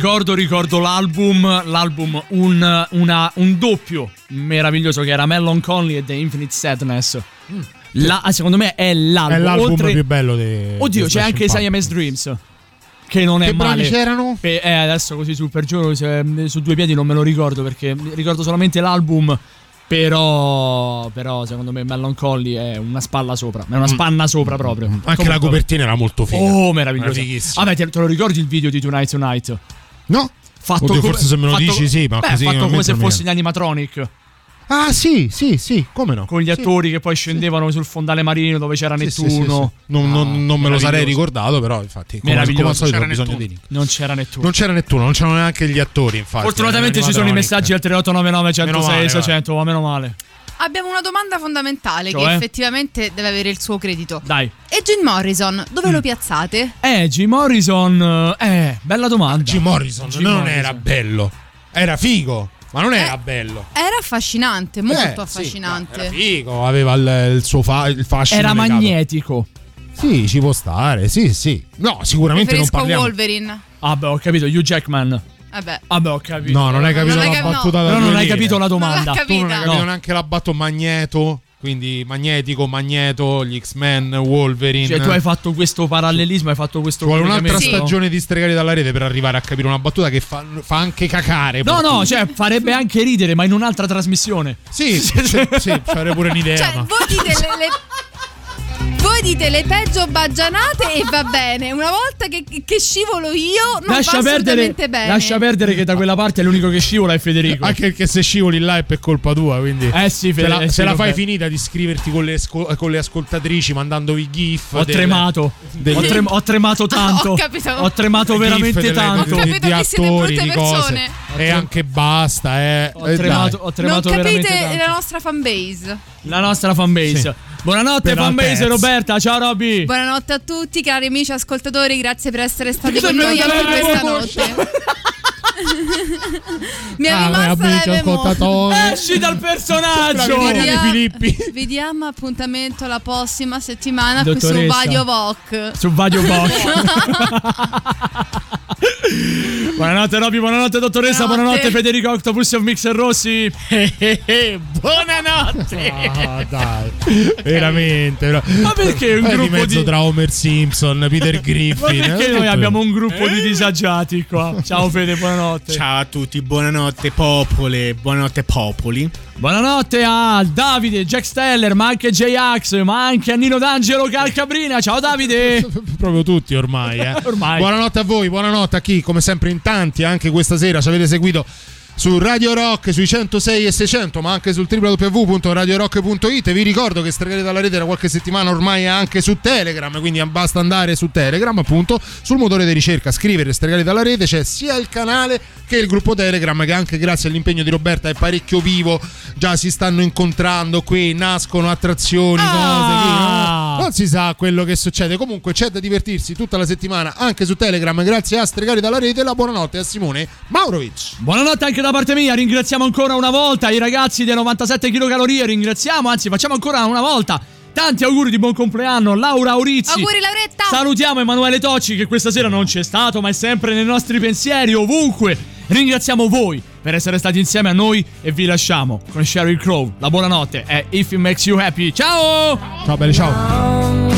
Ricordo, ricordo l'album. L'album, un, una- un doppio meraviglioso che era Mellon Conley e The Infinite Sadness. La- secondo me è l'album. È l'album oltre- più bello di Oddio, di c'è anche. Siamese Dreams. Che non è Che brani male. c'erano? Pe- eh, adesso così sul per se- su due piedi non me lo ricordo perché ricordo solamente l'album. Però, però secondo me Mellon Collie è una spalla sopra. È una spanna sopra proprio. Mm. Anche la Comunque- copertina era molto figa. Oh, fighissima. Vabbè, te, te lo ricordi il video di Tonight Tonight? No. Fatto Oddio, come- forse se me lo fatto- dici sì, ma beh, così fatto come se fossi in animatronic. Ah, sì, sì, sì, come no? Con gli attori che poi scendevano sul fondale marino dove c'era Sì, sì, Nettuno. sì, sì. Non, non- non me lo sarei ricordato, però infatti, come, come al Meraviglioso. solito ho C'era bisogno Nettuno. di link. Non c'era Nettuno. Non c'era nessuno, non c'erano neanche gli attori, infatti. Fortunatamente ci sono i messaggi al 3899 Meno 106 male, 600, ma meno male. Abbiamo una domanda fondamentale che Cioè? effettivamente deve avere il suo credito. Dai. E Jim Morrison, dove Mm. lo piazzate? Eh, Jim Morrison. Eh, bella domanda. Jim Morrison Jim non Morrison. era bello. Era figo, ma non era bello. Era affascinante, molto Eh, sì, affascinante. Era figo, aveva il, il suo fa- il fascino. Era legato. magnetico. Sì, ci può stare, sì, sì. No, sicuramente non Preferisco parliamo. Wolverine. Vabbè, ho capito, Hugh Jackman. Vabbè. Vabbè, ho capito. No, non hai capito Non la cap- battuta no. No, non hai capito la domanda. Non Tu non hai capito No. neanche la batto magneto. Quindi magnetico, magneto, gli X-Men, Wolverine. Cioè, tu hai fatto questo parallelismo, hai fatto questo Ci vuole un'altra stagione di stregati dalla rete per arrivare a capire una battuta che fa, fa anche cacare. No, no, cioè farebbe anche ridere, ma in un'altra trasmissione. Sì, sì, sì, sì, fare pure un'idea. Cioè, ma- voi dite le, le- voi dite le peggio baggianate e va bene. Una volta che, che scivolo io, non Lascia va perdere, assolutamente bene. lascia perdere che da quella parte l'unico che scivola è Federico. Anche perché se scivoli là è per colpa tua, quindi. Eh sì, se Fede- la, eh sì, se la fai finita di scriverti con le, con le ascoltatrici mandandovi gif. Ho del- tremato. del- Ho, trem- ho tremato tanto. Ho capito. Ho tremato veramente delle- tanto. di- capito di che siete attori, brutte di cose. persone. E anche basta, eh. Ho Eh, tremato, dai. ho tremato non veramente capite tanto. la nostra fanbase. La nostra fanbase. Sì. Buonanotte Per fanbase. Roberta, ciao Robby. Buonanotte a tutti, cari amici ascoltatori. Grazie per essere stati con noi anche questa notte. Mi è Ah, rimasta la memoria. Esci dal personaggio. Vediamo- Filippi. Vi diamo appuntamento la prossima settimana qui su Dottoressa. Radio Voc. Su Vadio Boc. buonanotte Robby, buonanotte dottoressa, buonanotte, Buonanotte. Federico Octopus of Mixer Rossi. buonanotte. Ah, dai. Veramente. però- Ma perché un di gruppo mezzo di- tra Homer Simpson, Peter Griffin. Ma perché eh, noi abbiamo un gruppo di disagiati qua? Ciao Fede, buonanotte. Ciao a tutti, buonanotte popole, buonanotte popoli. Buonanotte a Davide, Jack Steller, ma anche J-Ax, ma anche a Nino D'Angelo Calcabrina. Ciao Davide. Proprio tutti ormai, eh. Ormai. Buonanotte a voi, buonanotte a chi, come sempre in tanti, anche questa sera ci avete seguito su Radio Rock sui 106 e 600, ma anche sul www.radiorock.it. Vi ricordo che Stregate dalla rete da qualche settimana ormai è anche su Telegram, quindi basta andare su Telegram, appunto, sul motore di ricerca, scrivere Stregate dalla rete, c'è sia il canale che il gruppo Telegram che anche grazie all'impegno di Roberta è parecchio vivo, già si stanno incontrando qui, nascono attrazioni, cose, Ah. qui, non si sa quello che succede. Comunque c'è da divertirsi tutta la settimana anche su Telegram grazie a Stregati dalla rete. La buonanotte a Simone Maurovic. Buonanotte anche da parte mia, ringraziamo ancora una volta i ragazzi dei 97 kcal, ringraziamo, anzi facciamo ancora una volta. Tanti auguri di buon compleanno, Laura Aurizzi. Auguri Lauretta. Salutiamo Emanuele Tocci che questa sera non c'è stato, ma è sempre nei nostri pensieri, ovunque. Ringraziamo voi per essere stati insieme a noi e vi lasciamo con Sheryl Crow. La buonanotte è If It Makes You Happy. Ciao! Ciao belli, ciao.